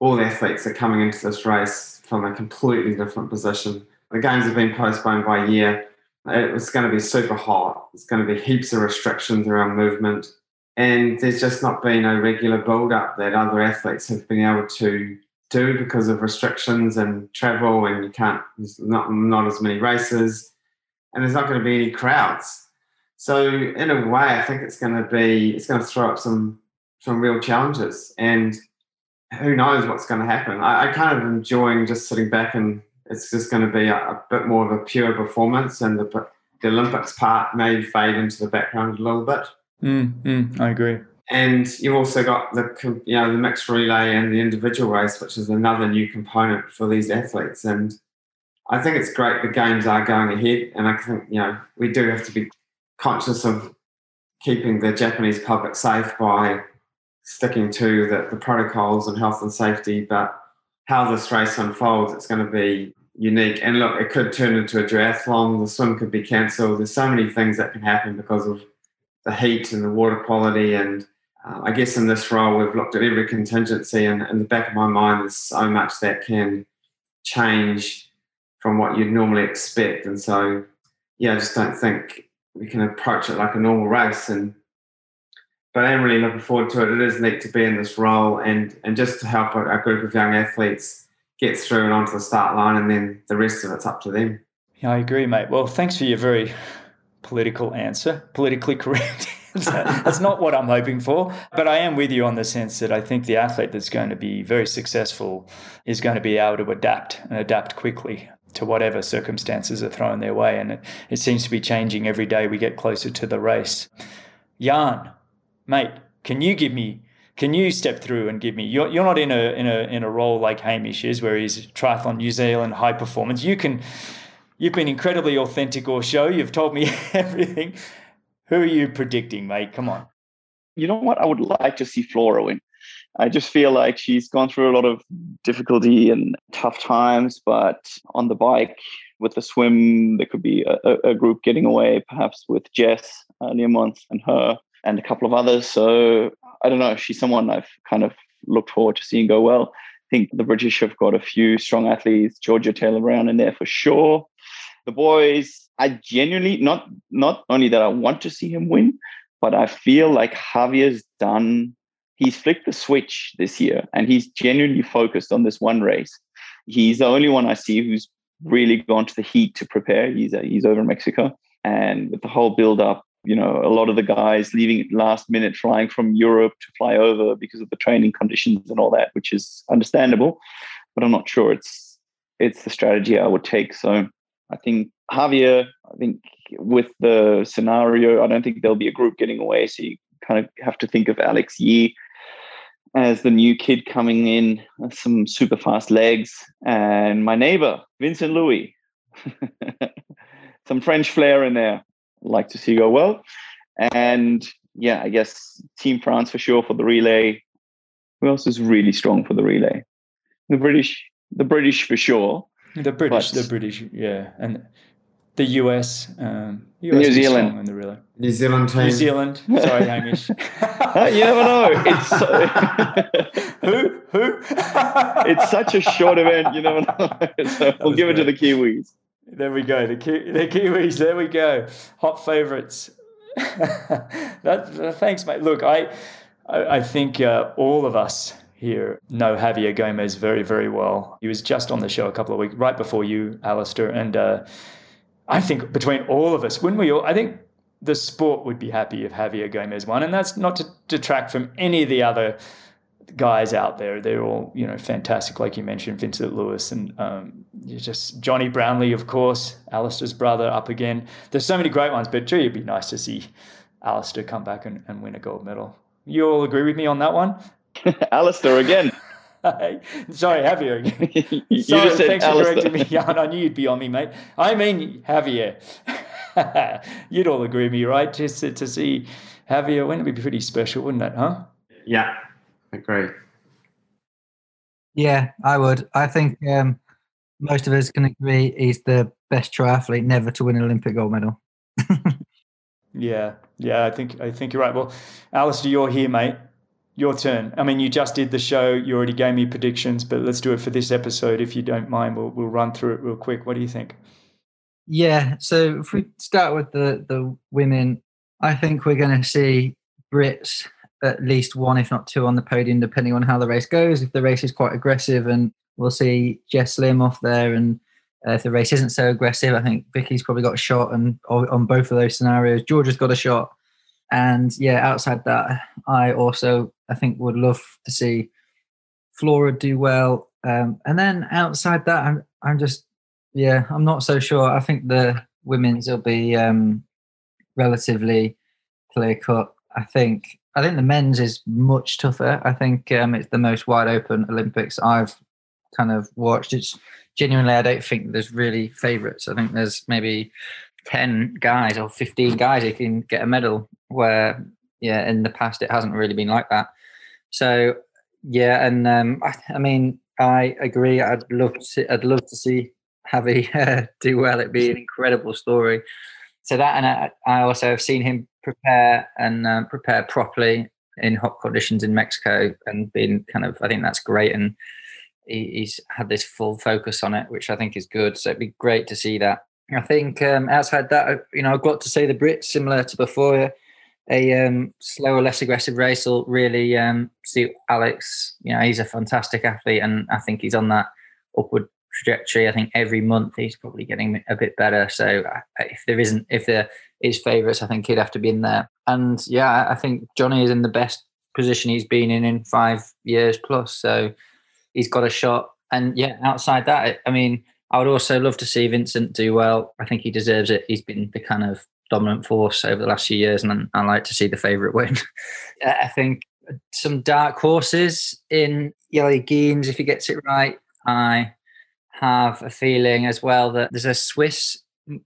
all athletes are coming into this race from a completely different position. The games have been postponed by a year it's going to be super hot. It's going to be heaps of restrictions around movement. And there's just not been a regular build up that other athletes have been able to do because of restrictions and travel, and you can't, there's not, not as many races, and there's not going to be any crowds. So, in a way, I think it's going to be, it's going to throw up some, some real challenges. And who knows what's going to happen. I, I kind of enjoying just sitting back and it's just going to be a, a, bit more of a pure performance, and the, the Olympics part may fade into the background a little bit.
Mm, mm, I agree.
And you've also got the you know the mixed relay and the individual race, which is another new component for these athletes. And I think it's great the games are going ahead, and I think you know we do have to be conscious of keeping the Japanese public safe by sticking to the, the protocols and health and safety, but how this race unfolds, it's going to be unique. And look, it could turn into a triathlon. The swim could be cancelled. There's so many things that can happen because of the heat and the water quality. And uh, I guess in this role, we've looked at every contingency. And in the back of my mind, there's so much that can change from what you'd normally expect. And so, yeah, I just don't think we can approach it like a normal race. And but I am really looking forward to it. It is neat to be in this role and and just to help a, a group of young athletes get through and onto the start line, and then the rest of it's up to them.
Yeah, I agree, mate. Well, thanks for your very political answer, politically correct. that's not what I'm hoping for. But I am with you on the sense that I think the athlete that's going to be very successful is going to be able to adapt and adapt quickly to whatever circumstances are thrown their way. And it, it seems to be changing every day we get closer to the race. Jan, mate, can you give me can you step through and give me you're, you're not in a in a in a role like Hamish is where he's triathlon New Zealand high performance. You can you've been incredibly authentic or show. You've told me everything. Who are you predicting, mate? Come on.
You know what? I would like to see Flora win. I just feel like she's gone through a lot of difficulty and tough times, but on the bike, with the swim, there could be a, a group getting away, perhaps with Jess uh, Learmonth and her and a couple of others. So I don't know. She's someone I've kind of looked forward to seeing go well. I think the British have got a few strong athletes. Georgia Taylor Brown in there for sure. The boys, I genuinely not not only that I want to see him win, but I feel like Javier's done. He's flicked the switch this year, and he's genuinely focused on this one race. He's the only one I see who's really gone to the heat to prepare. He's uh, he's over in Mexico, and with the whole build up you know a lot of the guys leaving last minute flying from europe to fly over because of the training conditions and all that which is understandable but i'm not sure it's it's the strategy i would take so i think javier i think with the scenario i don't think there'll be a group getting away so you kind of have to think of alex yee as the new kid coming in some super fast legs and my neighbor vincent Luis some french flair in there like to see go well. And yeah, I guess Team France for sure for the relay. Who else is really strong for the relay? The British, the British for sure.
The British, but, the British, yeah, and the US, um,
US New Zealand
in the relay.
New Zealand team.
New Zealand. Sorry, Hamish. you
never know. It's so
who who.
it's such a short event. You never know. So we'll give great. it to the Kiwis.
There we go. The, Ki- the Kiwis. There we go. Hot favourites. that, thanks, mate. Look, I, I, I think uh, all of us here know Javier Gomez very, very well. He was just on the show a couple of weeks right before you, Alistair. And uh, I think between all of us, wouldn't we all? I think the sport would be happy if Javier Gomez won. And that's not to detract from any of the other guys out there. They're all, you know, fantastic, like you mentioned, Vincent Luis and um, just Jonny Brownlee, of course, Alistair's brother up again. There's so many great ones, but gee, it'd be nice to see Alistair come back and, and win a gold medal. You all agree with me on that one?
Alistair again.
Sorry, Javier. you Sorry, thanks Alistair. for correcting me. Yeah, I knew you'd be on me, mate. I mean Javier. you'd all agree with me, right? Just to, to see Javier, wouldn't it be pretty special, wouldn't it, huh?
Yeah, agree.
Yeah, I would. I think um, most of us can agree he's the best triathlete never to win an Olympic gold medal.
yeah, yeah, I think I think you're right. Well, Alistair, you're here, mate your turn. I mean, you just did the show. You already gave me predictions, but let's do it for this episode, if you don't mind. We'll we'll run through it real quick. What do you think?
Yeah. So if we start with the the women, I think we're going to see Brits at least one, if not two, on the podium, depending on how the race goes. If the race is quite aggressive, and we'll see Jess Learmonth there, and uh, if the race isn't so aggressive, I think Vicky's probably got a shot, and on both of those scenarios, Georgia's got a shot. And yeah, outside that, I also I think would love to see Flora do well. Um, and then outside that, I'm I'm just yeah, I'm not so sure. I think the women's will be um, relatively clear cut. I think I think the men's is much tougher. I think um, it's the most wide open Olympics I've kind of watched. It's genuinely I don't think there's really favourites. I think there's maybe 10 guys or 15 guys who can get a medal where yeah in the past it hasn't really been like that. So yeah and um, I, I, mean i agree. I'd love to see, i'd love to see Javi uh, do well. It'd be an incredible story. So that and i, I also have seen him prepare and um, prepare properly in hot conditions in mexico and been kind of i think that's great. And he, he's had this full focus on it which i think is good. So it'd be great to see that I think um, outside that, you know, I've got to say the Brits, similar to before, a um, slower, less aggressive race will really um, suit Alex. You know, he's a fantastic athlete, and I think he's on that upward trajectory. I think every month he's probably getting a bit better. So uh, if there isn't, if there is favourites, I think he'd have to be in there. And yeah, I think Jonny is in the best position he's been in in five years plus. So he's got a shot. And yeah, outside that, I mean I would also love to see Vincent do well. I think he deserves it. He's been the kind of dominant force over the last few years, and I like to see the favourite win. Uh, I think some dark horses in Jelle Geens, if he gets it right. I have a feeling as well that there's a Swiss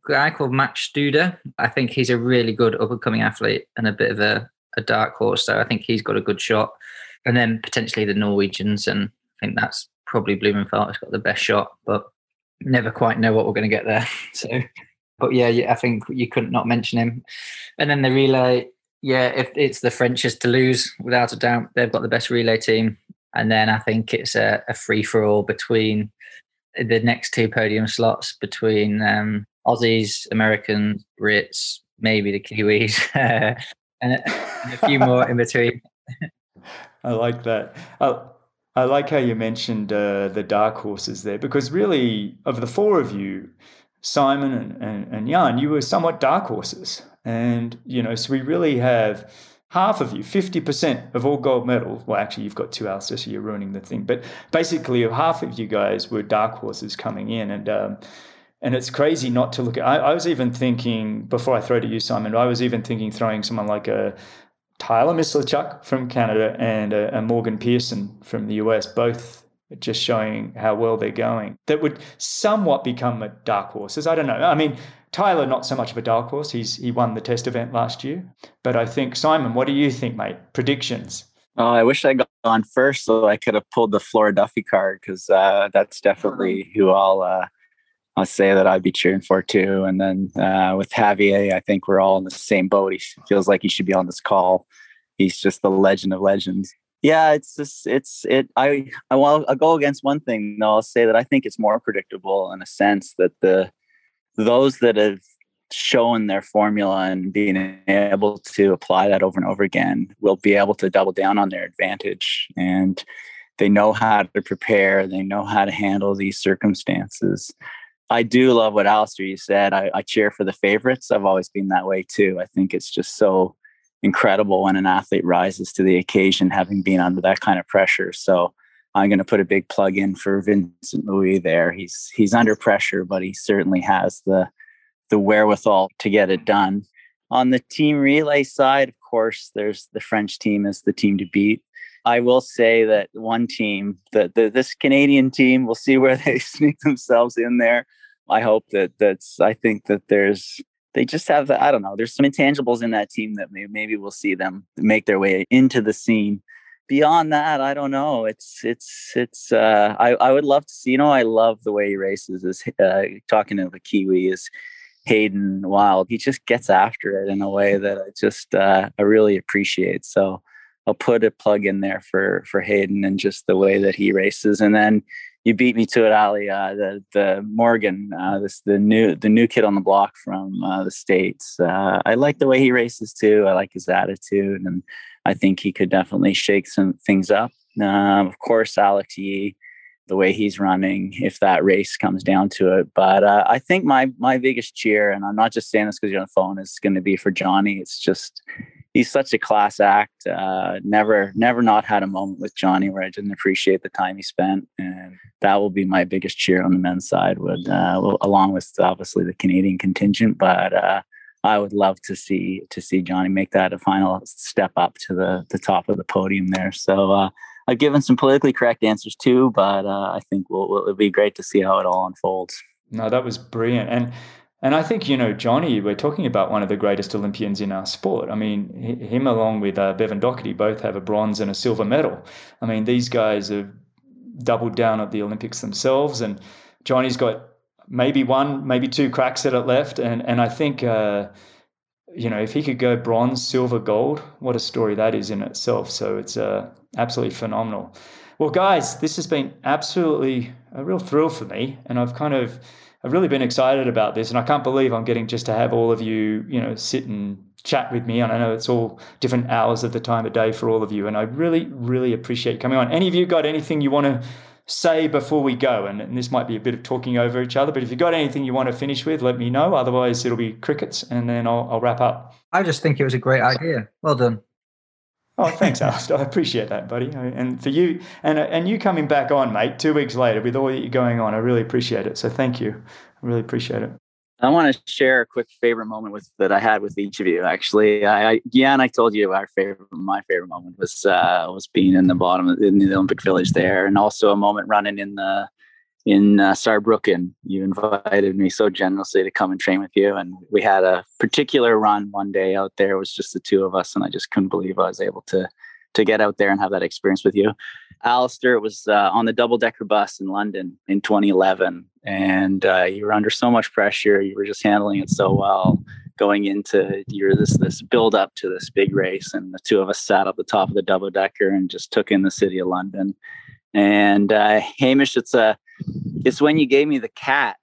guy called Max Studer. I think he's a really good up and coming athlete and a bit of a, a dark horse. So I think he's got a good shot. And then potentially the Norwegians, and I think that's probably Blummenfelt has got the best shot. But never quite know what we're going to get there. So, but yeah, I think you couldn't not mention him. And then the relay, yeah, if it's the French's to lose, without a doubt, they've got the best relay team. And then I think it's a, a free for all between the next two podium slots between um, Aussies, Americans, Brits, maybe the Kiwis, and, and, a few more in between.
I like that. Oh, I like how you mentioned uh, the dark horses there because really, of the four of you, Simon and, and, and Jan, you were somewhat dark horses. And, you know, so we really have half of you, 50% of all gold medal. Well, actually, you've got two Alistair, so you're ruining the thing. But basically, half of you guys were dark horses coming in. And, um, and it's crazy not to look at. I, I, was even thinking before I throw to you, Simon. I was even thinking throwing someone like a Tyler Mislawchuk from Canada and uh, Morgan Pearson from the US, both just showing how well they're going. That would somewhat become a dark horses. I don't know. I mean, Tyler, not so much of a dark horse. He's he won the test event last year. But I think Simon, what do you think, mate? Predictions.
Oh, I wish I got on first so I could have pulled the Flora Duffy card because uh, that's definitely who I'll uh, I'll say that I'd be cheering for too. And then uh, with Javier, I think we're all in the same boat. He feels like he should be on this call. He's just the legend of legends. Yeah, it's just it's it. I I will I'll go against one thing. No, I'll say that I think it's more predictable in a sense that the those that have shown their formula and being able to apply that over and over again will be able to double down on their advantage and they know how to prepare, they know how to handle these circumstances. I do love what Alistair you said. I, I cheer for the favorites. I've always been that way too. I think it's just so incredible when an athlete rises to the occasion, having been under that kind of pressure. So I'm going to put a big plug in for Vincent Luis there. He's he's under pressure, but he certainly has the the wherewithal to get it done. On the team relay side, of course, there's the French team as the team to beat. I will say that one team, that this Canadian team, we'll see where they sneak themselves in there. I hope that that's. I think that there's they just have the, I don't know. There's some intangibles in that team that maybe, maybe we'll see them make their way into the scene. Beyond that, I don't know. It's it's it's. Uh, I I would love to see. You know, I love the way he races. Is uh, talking to the Kiwi is Hayden Wilde. He just gets after it in a way that I just uh, I really appreciate. So I'll put a plug in there for for Hayden and just the way that he races. And then you beat me to it, Ali. Uh, the the Morgan, uh, this the new the new kid on the block from uh, the states. Uh, I like the way he races too. I like his attitude, and I think he could definitely shake some things up. Um, of course, Alex Yee, the way he's running, if that race comes down to it. But uh, I think my my biggest cheer, and I'm not just saying this because you're on the phone, is going to be for Jonny. It's just he's such a class act. Uh, never, never not had a moment with Jonny where I didn't appreciate the time he spent, and that will be my biggest cheer on the men's side. Would uh, along with obviously the Canadian contingent, but uh, I would love to see to see Jonny make that a final step up to the the top of the podium there. So. Uh, I've given some politically correct answers too, but uh, I think we'll, it'll be great to see how it all unfolds.
No, that was brilliant, and and I think, you know, Jonny, we're talking about one of the greatest Olympians in our sport. I mean, him along with uh, Bevan Docherty both have a bronze and a silver medal. I mean, these guys have doubled down at the Olympics themselves, and Jonny's got maybe one, maybe two cracks at it left. And, and I think, uh, you know, if he could go bronze, silver, gold, what a story that is in itself. So it's uh, absolutely phenomenal. Well, guys, this has been absolutely a real thrill for me. And I've kind of, I've really been excited about this, and I can't believe I'm getting just to have all of you, you know, sit and chat with me. And I know it's all different hours of the time of day for all of you, and I really, really appreciate coming on. Any of you got anything you want to say before we go? And, and this might be a bit of talking over each other, but if you've got anything you want to finish with, let me know. Otherwise, it'll be crickets, and then I'll, I'll wrap up.
I just think it was a great idea. Well done.
Oh, thanks, Alistair. I appreciate that, buddy. And for you, and and you coming back on, mate, two weeks later with all that you're going on, I really appreciate it. So thank you. I really appreciate it.
I want to share a quick favorite moment with that I had with each of you. Actually, I, I yeah, and I told you our favorite, my favorite moment was uh, was being in the bottom in the Olympic Village there, and also a moment running in the in uh, Saarbrücken. You invited me so generously to come and train with you, and we had a particular run one day out there. It was just the two of us, and I just couldn't believe I was able to to get out there and have that experience with you. Alistair was uh, on the double decker bus in London in 2011, and uh, you were under so much pressure. You were just handling it so well. Going into your this this build up to this big race, and the two of us sat up the top of the double decker and just took in the city of London. And uh, Hamish, it's a it's when you gave me the cat.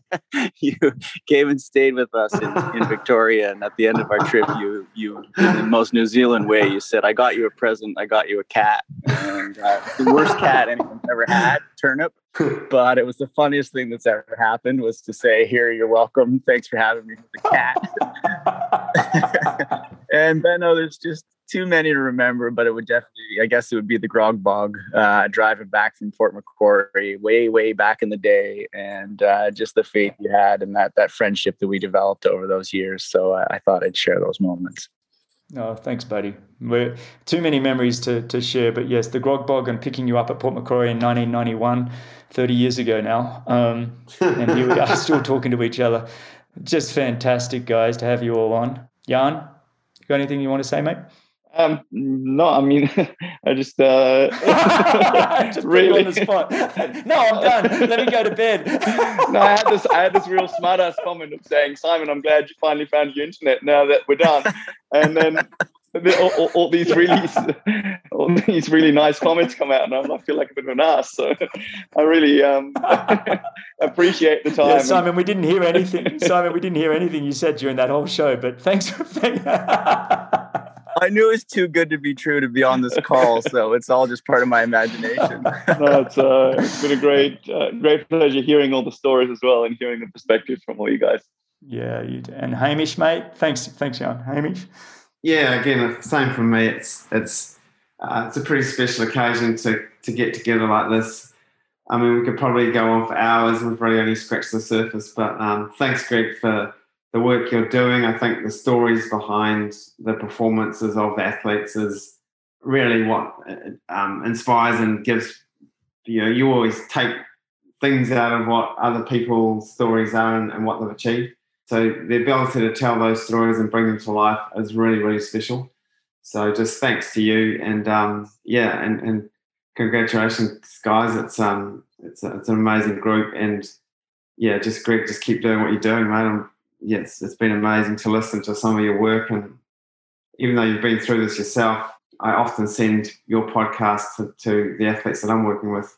you came and stayed with us in, in, Victoria, and at the end of our trip, you you in the most New Zealand way, you said, "I got you a present. I got you a cat." And uh, it's the worst cat anyone's ever had, turnip. But it was the funniest thing that's ever happened was to say, "Here, you're welcome. Thanks for having me with the cat." and then oh, there's just too many to remember, but it would definitely, I guess it would be the Grog Bog uh, driving back from Port Macquarie way, way back in the day. And uh, just the faith you had and that, that friendship that we developed over those years. So uh, I thought I'd share those moments.
Oh, thanks, buddy. We're too many memories to, to share, but yes, the Grog Bog and picking you up at Port Macquarie in 1991, 30 years ago now. Um, and here we are still talking to each other. Just fantastic, guys, to have you all on. Jan, got anything you want to say, mate?
Um, no, I mean, I just uh,
just really on the spot. no, I'm done. Let me go to bed.
no, I had this. I had this real smart ass comment of saying, Simon, I'm glad you finally found your internet now that we're done. And then all, all, all, these really, all these really nice comments come out, and I feel like a bit of an ass. So I really um, appreciate the time. Yeah,
Simon, we didn't hear anything. Simon, we didn't hear anything you said during that whole show, but thanks for.
I knew it was too good to be true to be on this call, so it's all just part of my imagination.
no, it's, uh, it's been a great, uh, great pleasure hearing all the stories as well and hearing the perspectives from all you guys.
Yeah, you do. and Hamish, mate. Thanks, thanks, Jan. Hamish.
Yeah, again, same from me. It's it's uh, it's a pretty special occasion to to get together like this. I mean, we could probably go on for hours. We've really only scratched the surface. But um, thanks, Greg, for the work you're doing. I think the stories behind the performances of athletes is really what um, inspires and gives. You know, you always take things out of what other people's stories are and, and what they've achieved. So the ability to tell those stories and bring them to life is really, really special. So just thanks to you, and um, yeah, and, and congratulations, guys! It's um, it's a, it's an amazing group, and yeah, just Greg, just keep doing what you're doing, mate. I'm, yes, it's been amazing to listen to some of your work, and even though you've been through this yourself, I often send your podcast to, to the athletes that I'm working with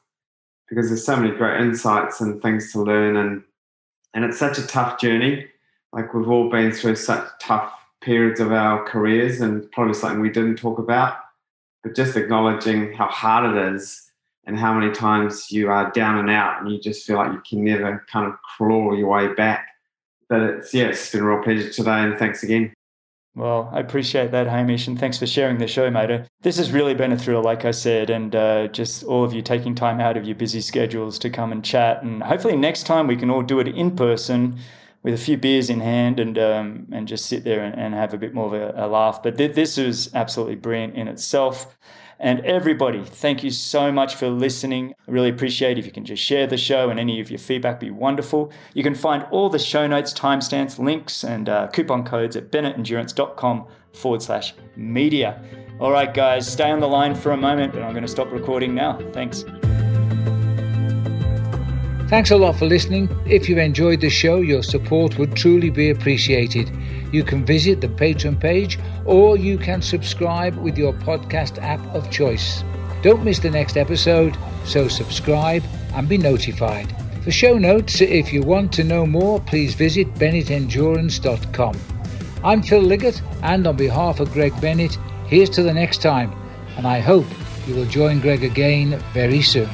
because there's so many great insights and things to learn, and and it's such a tough journey. Like we've all been through such tough periods of our careers and probably something we didn't talk about but just acknowledging how hard it is and how many times you are down and out and you just feel like you can never kind of claw your way back but it's yeah it's been a real pleasure today and thanks again
well, I appreciate that, Hamish, and thanks for sharing the show, mate. This has really been a thrill, like I said, and uh, just all of you taking time out of your busy schedules to come and chat. And hopefully, next time we can all do it in person with a few beers in hand and um, and just sit there and, and, have a bit more of a, a laugh. But th- this was absolutely brilliant in itself. And everybody, thank you so much for listening. I really appreciate if you can just share the show and any of your feedback be wonderful. You can find all the show notes, timestamps, links, and uh, coupon codes at bennettendurance.com forward slash media. All right, guys, stay on the line for a moment, but I'm going to stop recording now. Thanks.
Thanks a lot for listening. If you enjoyed the show, your support would truly be appreciated. You can visit the Patreon page or you can subscribe with your podcast app of choice. Don't miss the next episode, so subscribe and be notified. For show notes, if you want to know more, please visit bennettendurance.com. I'm Phil Liggett, and on behalf of Greg Bennett, here's to the next time, and I hope you will join Greg again very soon.